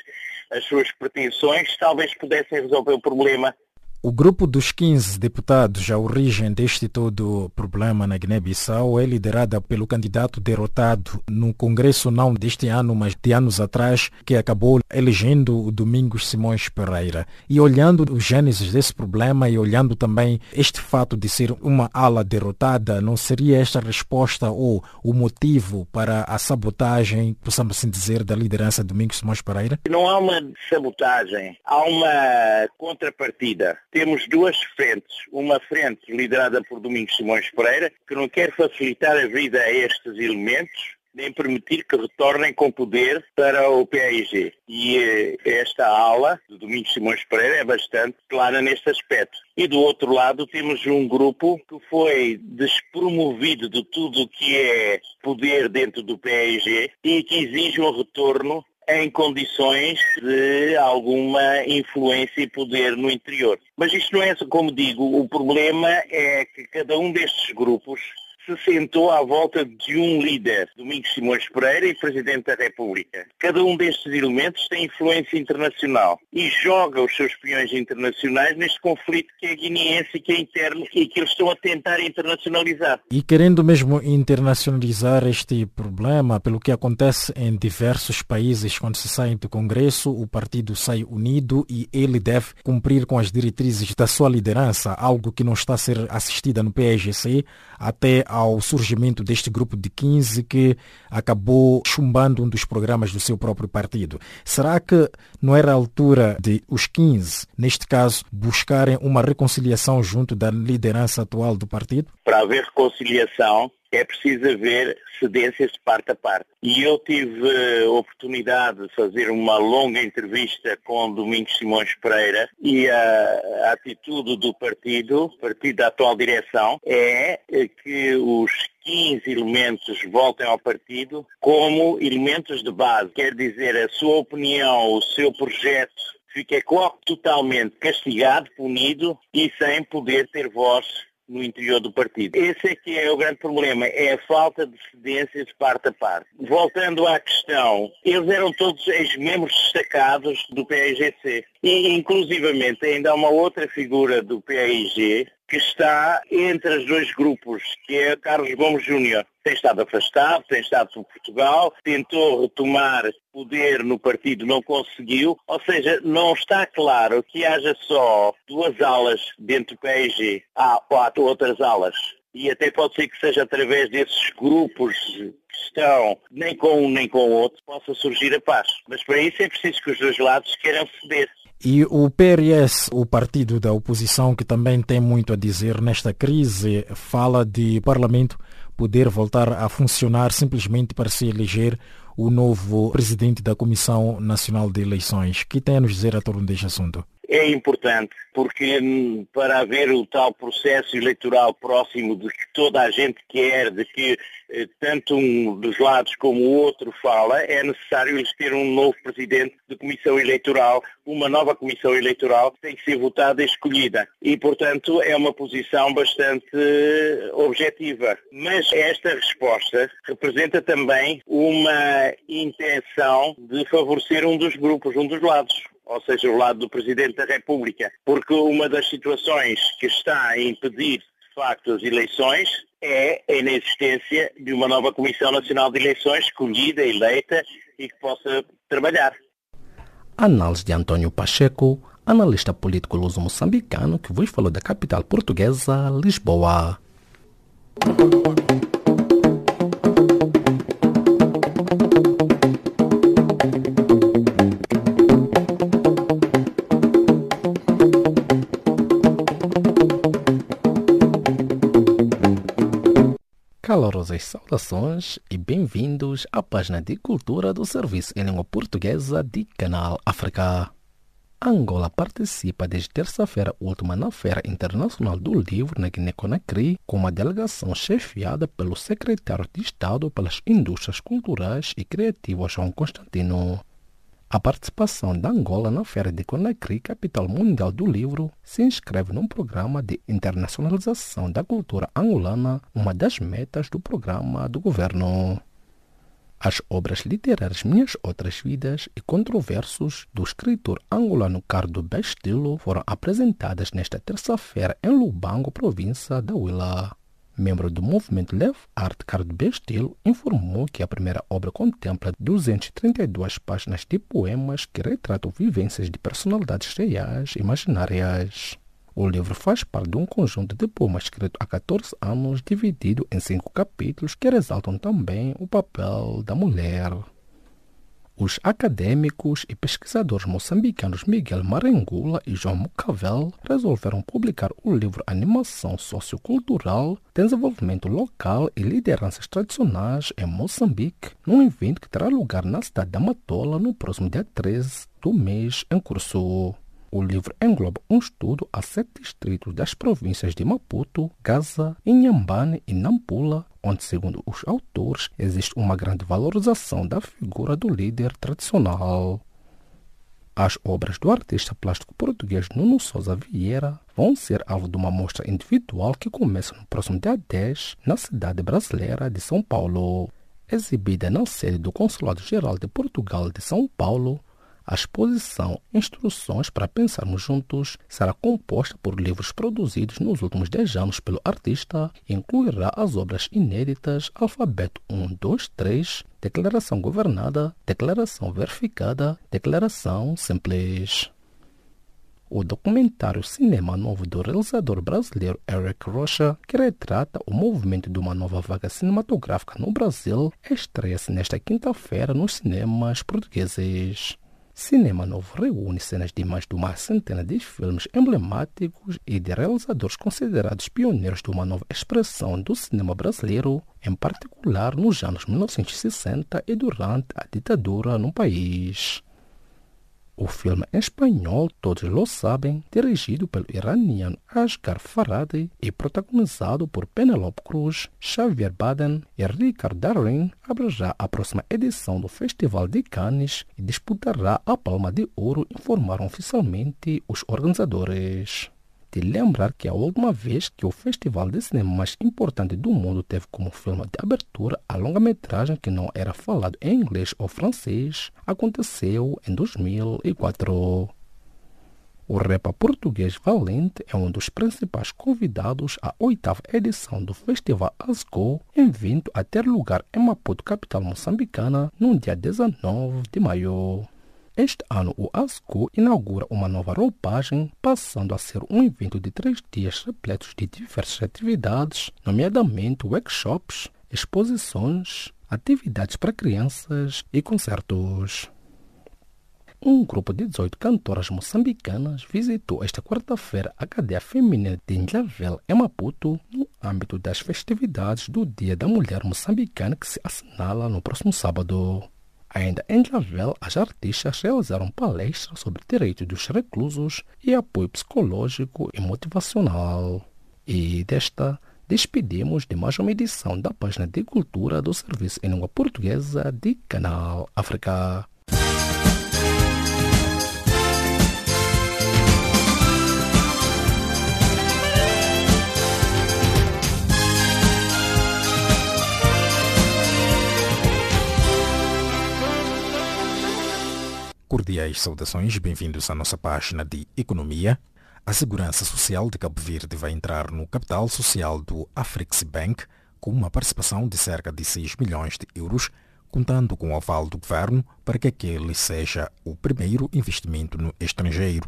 as suas pretensões, talvez pudessem resolver o problema
o grupo dos 15 deputados, a origem deste todo problema na Guiné-Bissau, é liderada pelo candidato derrotado no Congresso não deste ano, mas de anos atrás, que acabou elegendo o Domingos Simões Pereira. E olhando os gênesis desse problema e olhando também este fato de ser uma ala derrotada, não seria esta resposta ou o motivo para a sabotagem, possamos assim dizer, da liderança de Domingos Simões Pereira?
Não há uma sabotagem, há uma contrapartida temos duas frentes. Uma frente liderada por Domingos Simões Pereira, que não quer facilitar a vida a estes elementos, nem permitir que retornem com poder para o PAIG. E eh, esta ala do Domingos Simões Pereira é bastante clara neste aspecto. E do outro lado temos um grupo que foi despromovido de tudo o que é poder dentro do PAIG e que exige um retorno em condições de alguma influência e poder no interior. Mas isto não é, como digo, o problema é que cada um destes grupos se sentou à volta de um líder, Domingos Simões Pereira e Presidente da República. Cada um destes elementos tem influência internacional e joga os seus peões internacionais neste conflito que é guineense e que é interno e que eles estão a tentar internacionalizar.
E querendo mesmo internacionalizar este problema, pelo que acontece em diversos países, quando se sai do Congresso, o partido sai unido e ele deve cumprir com as diretrizes da sua liderança, algo que não está a ser assistida no PSGC até ao surgimento deste grupo de 15 que acabou chumbando um dos programas do seu próprio partido. Será que não era a altura de os 15, neste caso, buscarem uma reconciliação junto da liderança atual do partido?
Para haver reconciliação, é preciso haver cedências de parte a parte. E eu tive a oportunidade de fazer uma longa entrevista com Domingos Simões Pereira e a, a atitude do partido, partido da atual direção, é que os 15 elementos voltem ao partido como elementos de base. Quer dizer, a sua opinião, o seu projeto fica totalmente castigado, punido e sem poder ter voz no interior do partido. Esse é que é o grande problema, é a falta de cedências de parte a parte. Voltando à questão, eles eram todos ex-membros destacados do PIGC e, inclusivamente, ainda há uma outra figura do PIG que está entre os dois grupos, que é Carlos Gomes Júnior. Tem estado afastado, tem estado por Portugal, tentou retomar poder no partido, não conseguiu. Ou seja, não está claro que haja só duas alas dentro do PIG. Há quatro outras alas. E até pode ser que seja através desses grupos que estão nem com um nem com o outro, possa surgir a paz. Mas para isso é preciso que os dois lados queiram ceder.
E o PRS, o partido da oposição, que também tem muito a dizer nesta crise, fala de Parlamento poder voltar a funcionar simplesmente para se eleger o novo presidente da Comissão Nacional de Eleições. Que tem a nos dizer a torno deste assunto?
É importante porque hum, para haver o tal processo eleitoral próximo de que toda a gente quer, de que eh, tanto um dos lados como o outro fala, é necessário eles ter um novo presidente de comissão eleitoral, uma nova comissão eleitoral que tem que ser votada e escolhida. E, portanto, é uma posição bastante objetiva. Mas esta resposta representa também uma intenção de favorecer um dos grupos, um dos lados ou seja, o lado do Presidente da República, porque uma das situações que está a impedir, de facto, as eleições é a inexistência de uma nova Comissão Nacional de Eleições escolhida, eleita e que possa trabalhar.
Análise de Antônio Pacheco, analista político luso-moçambicano que vos falou da capital portuguesa, Lisboa. Calorosas saudações e bem-vindos à página de cultura do Serviço em Língua Portuguesa de Canal África. Angola participa desde terça-feira última na Feira Internacional do Livro na Guiné-Conakry com uma delegação chefiada pelo secretário de Estado pelas Indústrias Culturais e Criativas João Constantino. A participação da Angola na Feira de Conakry, capital mundial do livro, se inscreve num programa de internacionalização da cultura angolana, uma das metas do programa do governo. As obras literárias Minhas Outras Vidas e Controversos do escritor angolano Cardo Bestilo foram apresentadas nesta terça-feira em Lubango, província da Huila membro do movimento Lev Art Card Bestil, informou que a primeira obra contempla 232 páginas de poemas que retratam vivências de personalidades reais imaginárias. O livro faz parte de um conjunto de poemas escrito há 14 anos, dividido em cinco capítulos que ressaltam também o papel da mulher. Os acadêmicos e pesquisadores moçambicanos Miguel Marengula e João Mucavel resolveram publicar o livro Animação Sociocultural, Desenvolvimento Local e Lideranças Tradicionais em Moçambique, num evento que terá lugar na cidade da Matola no próximo dia 13 do mês em curso. O livro engloba um estudo a sete distritos das províncias de Maputo, Gaza, Inhambane e Nampula, onde, segundo os autores, existe uma grande valorização da figura do líder tradicional. As obras do artista plástico português Nuno Souza Vieira vão ser alvo de uma mostra individual que começa no próximo dia 10 na cidade brasileira de São Paulo. Exibida na sede do Consulado-Geral de Portugal de São Paulo, a exposição Instruções para Pensarmos Juntos será composta por livros produzidos nos últimos 10 anos pelo artista e incluirá as obras inéditas Alfabeto 1, 2, 3, Declaração Governada, Declaração Verificada, Declaração Simples. O documentário Cinema Novo do realizador brasileiro Eric Rocha, que retrata o movimento de uma nova vaga cinematográfica no Brasil, estreia-se nesta quinta-feira nos cinemas portugueses. Cinema Novo reúne cenas de mais de uma centena de filmes emblemáticos e de realizadores considerados pioneiros de uma nova expressão do cinema brasileiro, em particular nos anos 1960 e durante a ditadura no país. O filme em espanhol Todos Lo Sabem, dirigido pelo iraniano Asghar Farhadi e protagonizado por Penelope Cruz, Xavier Baden e Richard Darling, abrirá a próxima edição do Festival de Cannes e disputará a Palma de Ouro, informaram oficialmente os organizadores de lembrar que a última vez que o festival de cinema mais importante do mundo teve como filme de abertura a longa-metragem que não era falado em inglês ou francês aconteceu em 2004. O rapper português Valente é um dos principais convidados à oitava edição do Festival Asgo, evento a ter lugar em Maputo, capital moçambicana, no dia 19 de maio. Este ano, o ASCO inaugura uma nova roupagem, passando a ser um evento de três dias repletos de diversas atividades, nomeadamente workshops, exposições, atividades para crianças e concertos. Um grupo de 18 cantoras moçambicanas visitou esta quarta-feira a cadeia feminina de Nhlavel, em Maputo, no âmbito das festividades do Dia da Mulher Moçambicana que se assinala no próximo sábado. Ainda em Javel, as artistas realizaram palestras sobre direitos dos reclusos e apoio psicológico e motivacional. E desta, despedimos de mais uma edição da página de cultura do Serviço em Língua Portuguesa de Canal África.
Cordiais saudações, bem-vindos à nossa página de Economia. A Segurança Social de Cabo Verde vai entrar no capital social do Afrixbank com uma participação de cerca de 6 milhões de euros, contando com o aval do governo para que aquele seja o primeiro investimento no estrangeiro.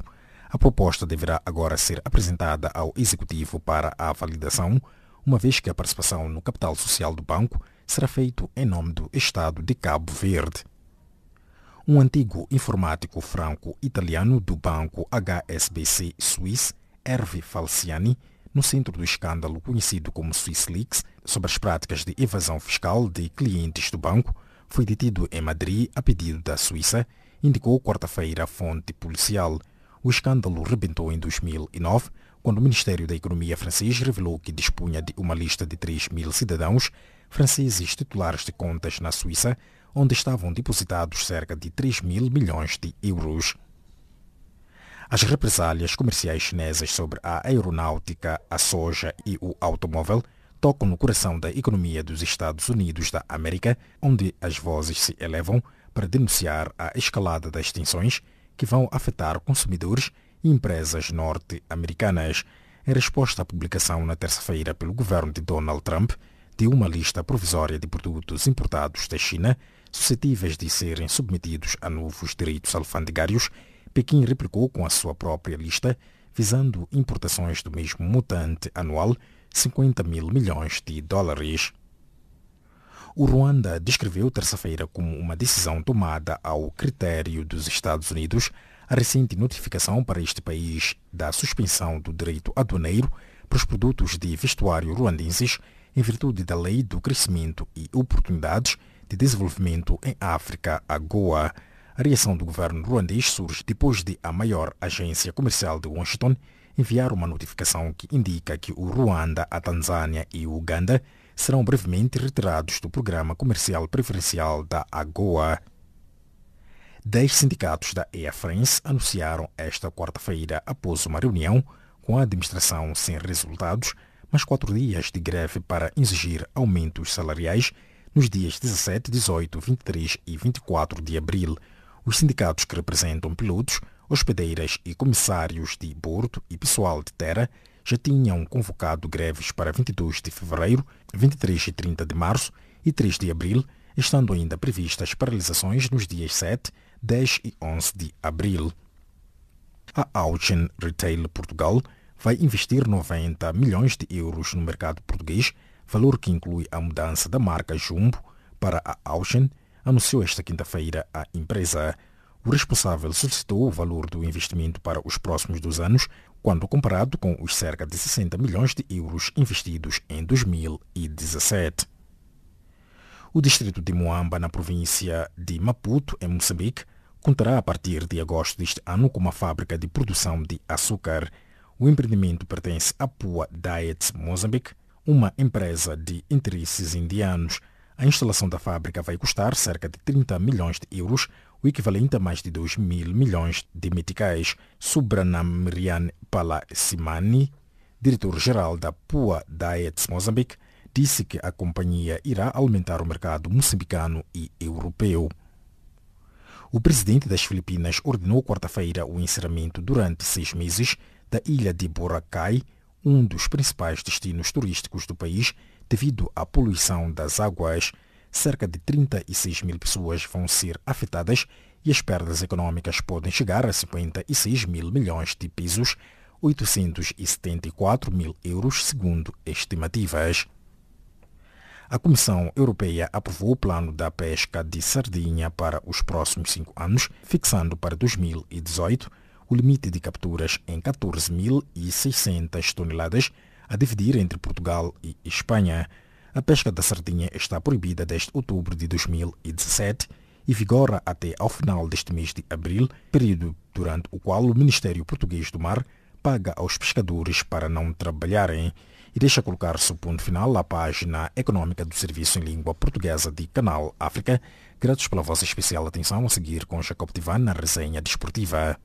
A proposta deverá agora ser apresentada ao Executivo para a validação, uma vez que a participação no capital social do banco será feita em nome do Estado de Cabo Verde um antigo informático franco-italiano do banco HSBC Suisse, Hervé Falciani, no centro do escândalo conhecido como SwissLeaks sobre as práticas de evasão fiscal de clientes do banco, foi detido em Madrid a pedido da Suíça, indicou quarta-feira a fonte policial. O escândalo rebentou em 2009, quando o Ministério da Economia francês revelou que dispunha de uma lista de 3 mil cidadãos franceses titulares de contas na Suíça onde estavam depositados cerca de 3 mil milhões de euros. As represálias comerciais chinesas sobre a aeronáutica, a soja e o automóvel tocam no coração da economia dos Estados Unidos da América, onde as vozes se elevam para denunciar a escalada das tensões que vão afetar consumidores e empresas norte-americanas. Em resposta à publicação na terça-feira pelo governo de Donald Trump de uma lista provisória de produtos importados da China suscetíveis de serem submetidos a novos direitos alfandegários, Pequim replicou com a sua própria lista, visando importações do mesmo mutante anual, 50 mil milhões de dólares. O Ruanda descreveu terça-feira como uma decisão tomada ao critério dos Estados Unidos a recente notificação para este país da suspensão do direito aduaneiro para os produtos de vestuário ruandenses em virtude da Lei do Crescimento e Oportunidades de Desenvolvimento em África, a GOA. A reação do governo ruandês surge depois de a maior agência comercial de Washington enviar uma notificação que indica que o Ruanda, a Tanzânia e o Uganda serão brevemente retirados do programa comercial preferencial da AGOA. Dez sindicatos da Air France anunciaram esta quarta-feira, após uma reunião com a administração sem resultados, mas quatro dias de greve para exigir aumentos salariais nos dias 17, 18, 23 e 24 de abril. Os sindicatos que representam pilotos, hospedeiras e comissários de bordo e pessoal de terra já tinham convocado greves para 22 de fevereiro, 23 e 30 de março e 3 de abril, estando ainda previstas paralisações nos dias 7, 10 e 11 de abril. A Auchan Retail Portugal vai investir 90 milhões de euros no mercado português, valor que inclui a mudança da marca Jumbo para a Auchan, anunciou esta quinta-feira a empresa. O responsável solicitou o valor do investimento para os próximos dois anos, quando comparado com os cerca de 60 milhões de euros investidos em 2017. O distrito de Moamba, na província de Maputo, em Moçambique, contará a partir de agosto deste ano com uma fábrica de produção de açúcar. O empreendimento pertence à Pua Diet Mozambique, uma empresa de interesses indianos. A instalação da fábrica vai custar cerca de 30 milhões de euros, o equivalente a mais de 2 mil milhões de meticais. Subranamrian Palasimani, diretor-geral da Pua Diet Mozambique, disse que a companhia irá aumentar o mercado moçambicano e europeu. O presidente das Filipinas ordenou quarta-feira o encerramento durante seis meses da ilha de Boracay, um dos principais destinos turísticos do país, devido à poluição das águas. Cerca de 36 mil pessoas vão ser afetadas e as perdas econômicas podem chegar a 56 mil milhões de pisos, 874 mil euros, segundo estimativas. A Comissão Europeia aprovou o plano da pesca de sardinha para os próximos cinco anos, fixando para 2018 o limite de capturas em 14.600 toneladas, a dividir entre Portugal e Espanha. A pesca da sardinha está proibida desde outubro de 2017 e vigora até ao final deste mês de abril, período durante o qual o Ministério Português do Mar paga aos pescadores para não trabalharem e deixa colocar-se o ponto final à página econômica do Serviço em Língua Portuguesa de Canal África. Gratos pela vossa especial atenção a seguir com Jacob Tivan na resenha desportiva.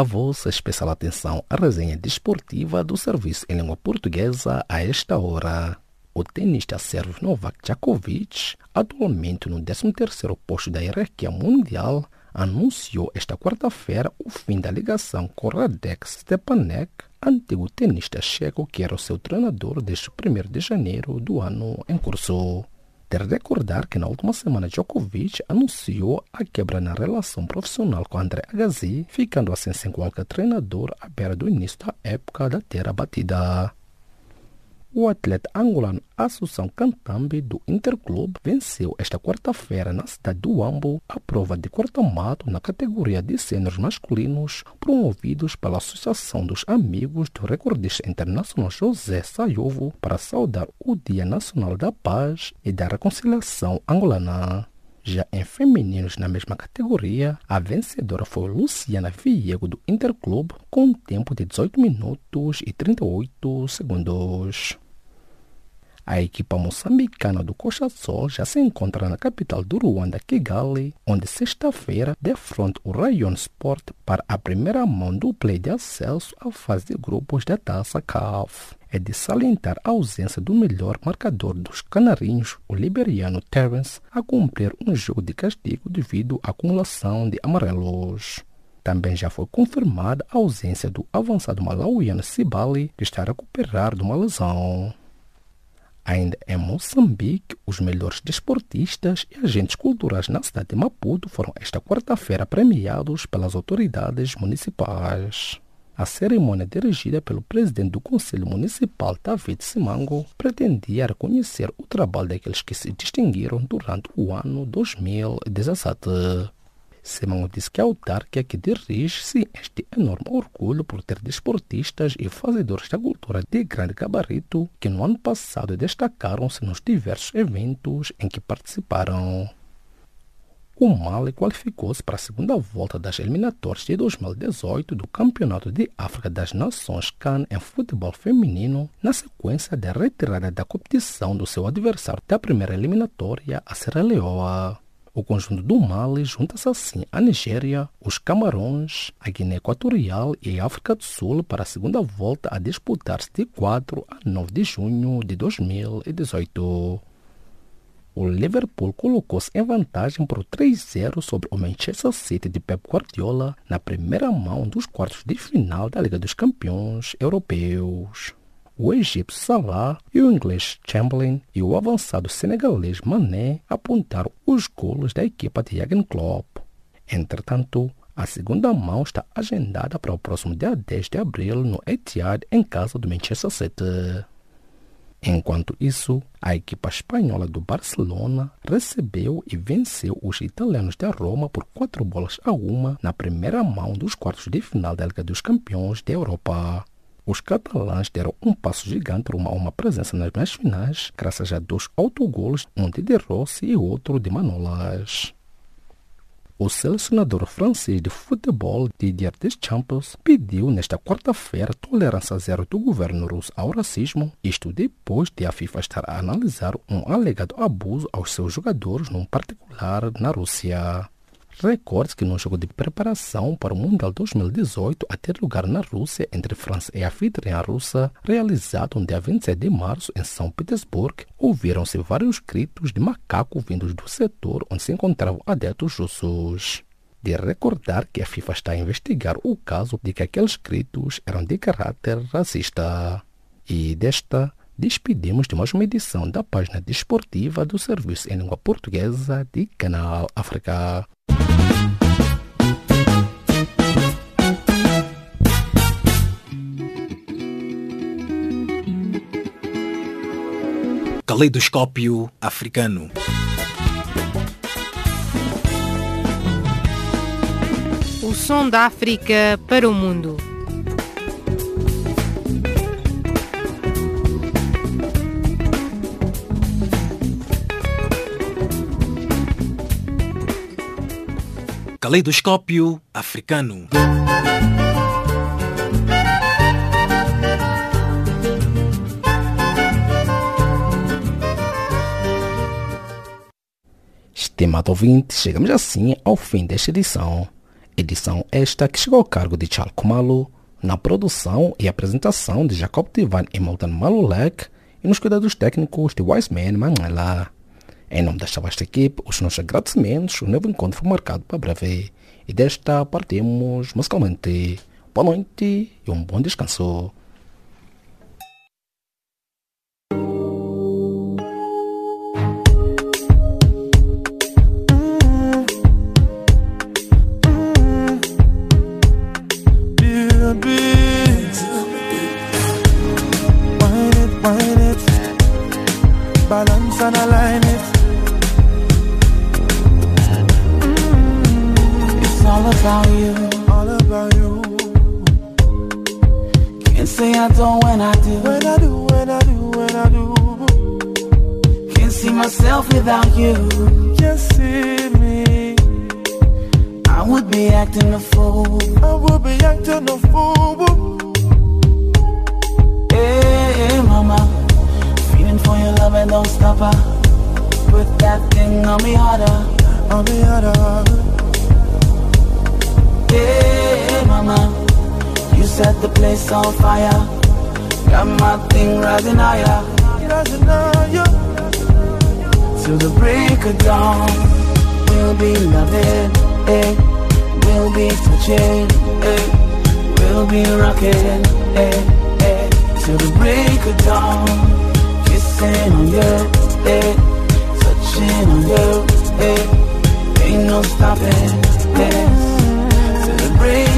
A vossa especial atenção à resenha desportiva do Serviço em Língua Portuguesa a esta hora. O tenista sérvio Novak Djokovic, atualmente no 13º posto da hierarquia mundial, anunciou esta quarta-feira o fim da ligação com Radek Stepanek, antigo tenista checo que era o seu treinador desde 1 de janeiro do ano em curso. De recordar que na última semana Djokovic anunciou a quebra na relação profissional com André Agassi, ficando assim sem qualquer treinador à beira do início da época da terra batida. O atleta angolano Assunção Cantambe do Interclube venceu esta quarta-feira na cidade do Ambo a prova de corta-mato na categoria de sêniores masculinos promovidos pela Associação dos Amigos do Recordista Internacional José Saiovo para saudar o Dia Nacional da Paz e da Reconciliação Angolana. Já em femininos na mesma categoria, a vencedora foi Luciana Viego do Interclube com um tempo de 18 minutos e 38 segundos. A equipa moçambicana do Coxa Sol já se encontra na capital do Ruanda, Kigali, onde sexta-feira defronta o Rayon Sport para a primeira mão do play de acesso à fase de grupos da Taça CAF. É de salientar a ausência do melhor marcador dos canarinhos, o liberiano Terence, a cumprir um jogo de castigo devido à acumulação de amarelos. Também já foi confirmada a ausência do avançado malauiano Sibali, que está a recuperar de uma lesão. Ainda em Moçambique, os melhores desportistas e agentes culturais na cidade de Maputo foram esta quarta-feira premiados pelas autoridades municipais. A cerimônia dirigida pelo presidente do Conselho Municipal, David Simango, pretendia reconhecer o trabalho daqueles que se distinguiram durante o ano 2017. Simão disse que a autarquia que dirige-se este enorme orgulho por ter desportistas e fazedores da cultura de grande gabarito que no ano passado destacaram-se nos diversos eventos em que participaram. O Mali qualificou-se para a segunda volta das eliminatórias de 2018 do Campeonato de África das Nações CAN em futebol feminino, na sequência da retirada da competição do seu adversário da primeira eliminatória, a Serra Leoa. O conjunto do Mali junta-se assim à Nigéria, os Camarões, a Guiné Equatorial e a África do Sul para a segunda volta a disputar-se de 4 a 9 de junho de 2018 o Liverpool colocou-se em vantagem por 3-0 sobre o Manchester City de Pep Guardiola na primeira mão dos quartos de final da Liga dos Campeões Europeus. O egípcio Salah e o inglês Chamberlain e o avançado senegalês Mané apontaram os golos da equipa de Jürgen Klopp. Entretanto, a segunda mão está agendada para o próximo dia 10 de abril no Etihad em casa do Manchester City. Enquanto isso, a equipa espanhola do Barcelona recebeu e venceu os italianos de Roma por quatro bolas a uma na primeira mão dos quartos de final da Liga dos Campeões da Europa. Os catalães deram um passo gigante rumo a uma presença nas meias finais, graças a dois autogolos, um de Rossi e outro de Manolas. O selecionador francês de futebol Didier Deschamps pediu nesta quarta-feira tolerância zero do governo russo ao racismo, isto depois de a FIFA estar a analisar um alegado abuso aos seus jogadores, num particular na Rússia. Recorde que no jogo de preparação para o Mundial 2018 a ter lugar na Rússia entre França e a anfitriã russa, realizado no dia 27 de março em São Petersburgo, ouviram-se vários gritos de macaco vindos do setor onde se encontravam adeptos russos. De recordar que a FIFA está a investigar o caso de que aqueles gritos eram de caráter racista. E desta despedimos de mais uma edição da página desportiva do Serviço em Língua Portuguesa de Canal África.
Caleidoscópio africano.
O som da África para o mundo.
Caleidoscópio africano.
Estimado ouvinte, chegamos assim ao fim desta edição. Edição esta que chegou ao cargo de Charles Kumalo, na produção e apresentação de Jacob Tivan e Maltan Malulek e nos cuidados técnicos de Wiseman Manuela. Em nome desta vasta equipe, os nossos agradecimentos, o novo encontro foi marcado para breve e desta partimos musicalmente. Boa noite e um bom descanso.
balance and align
about you.
All about you.
Can't say I don't when I do.
When I do, when I do, when I do.
Can't see myself without you.
Just see me.
I would be acting a fool.
I would be acting a fool.
Hey, hey, mama. Feeling for your love and don't stop her. Put that thing on me harder.
On me harder.
Hey, mama. You set the place on fire. Got my thing rising higher.
Rising higher.
Till the break of dawn. We'll be loving. Hey. We'll be touching. Hey. We'll be rocking. Hey. Hey. Till the break of dawn. Kissing on you. Hey. Touching on you. Hey. Ain't no stopping. Hey.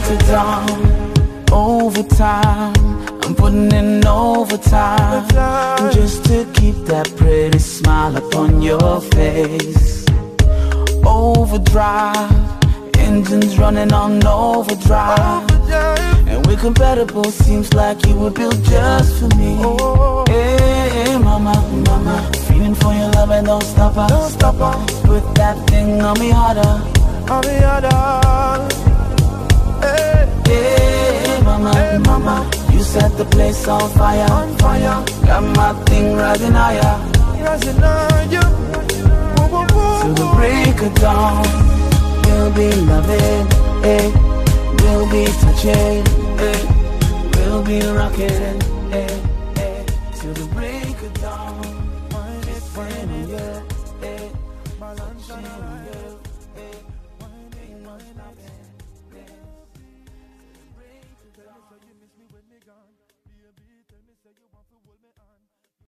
The break dawn. Overtime. I'm putting in overtime just to keep that pretty smile upon your face. Overdrive, engines running on overdrive. And we're compatible, seems like you were built just for me. Oh. Hey, hey, mama, mama, feeling for your love and don't stop her. Don't stop her. Put that thing on me harder. On me harder. Hey, hey, mama, mama, you set the place on fire. On fire. Got my thing rising higher. Rising higher. Till the break of dawn, we'll be loving, eh? We'll be touching, eh? We'll be rocking, eh?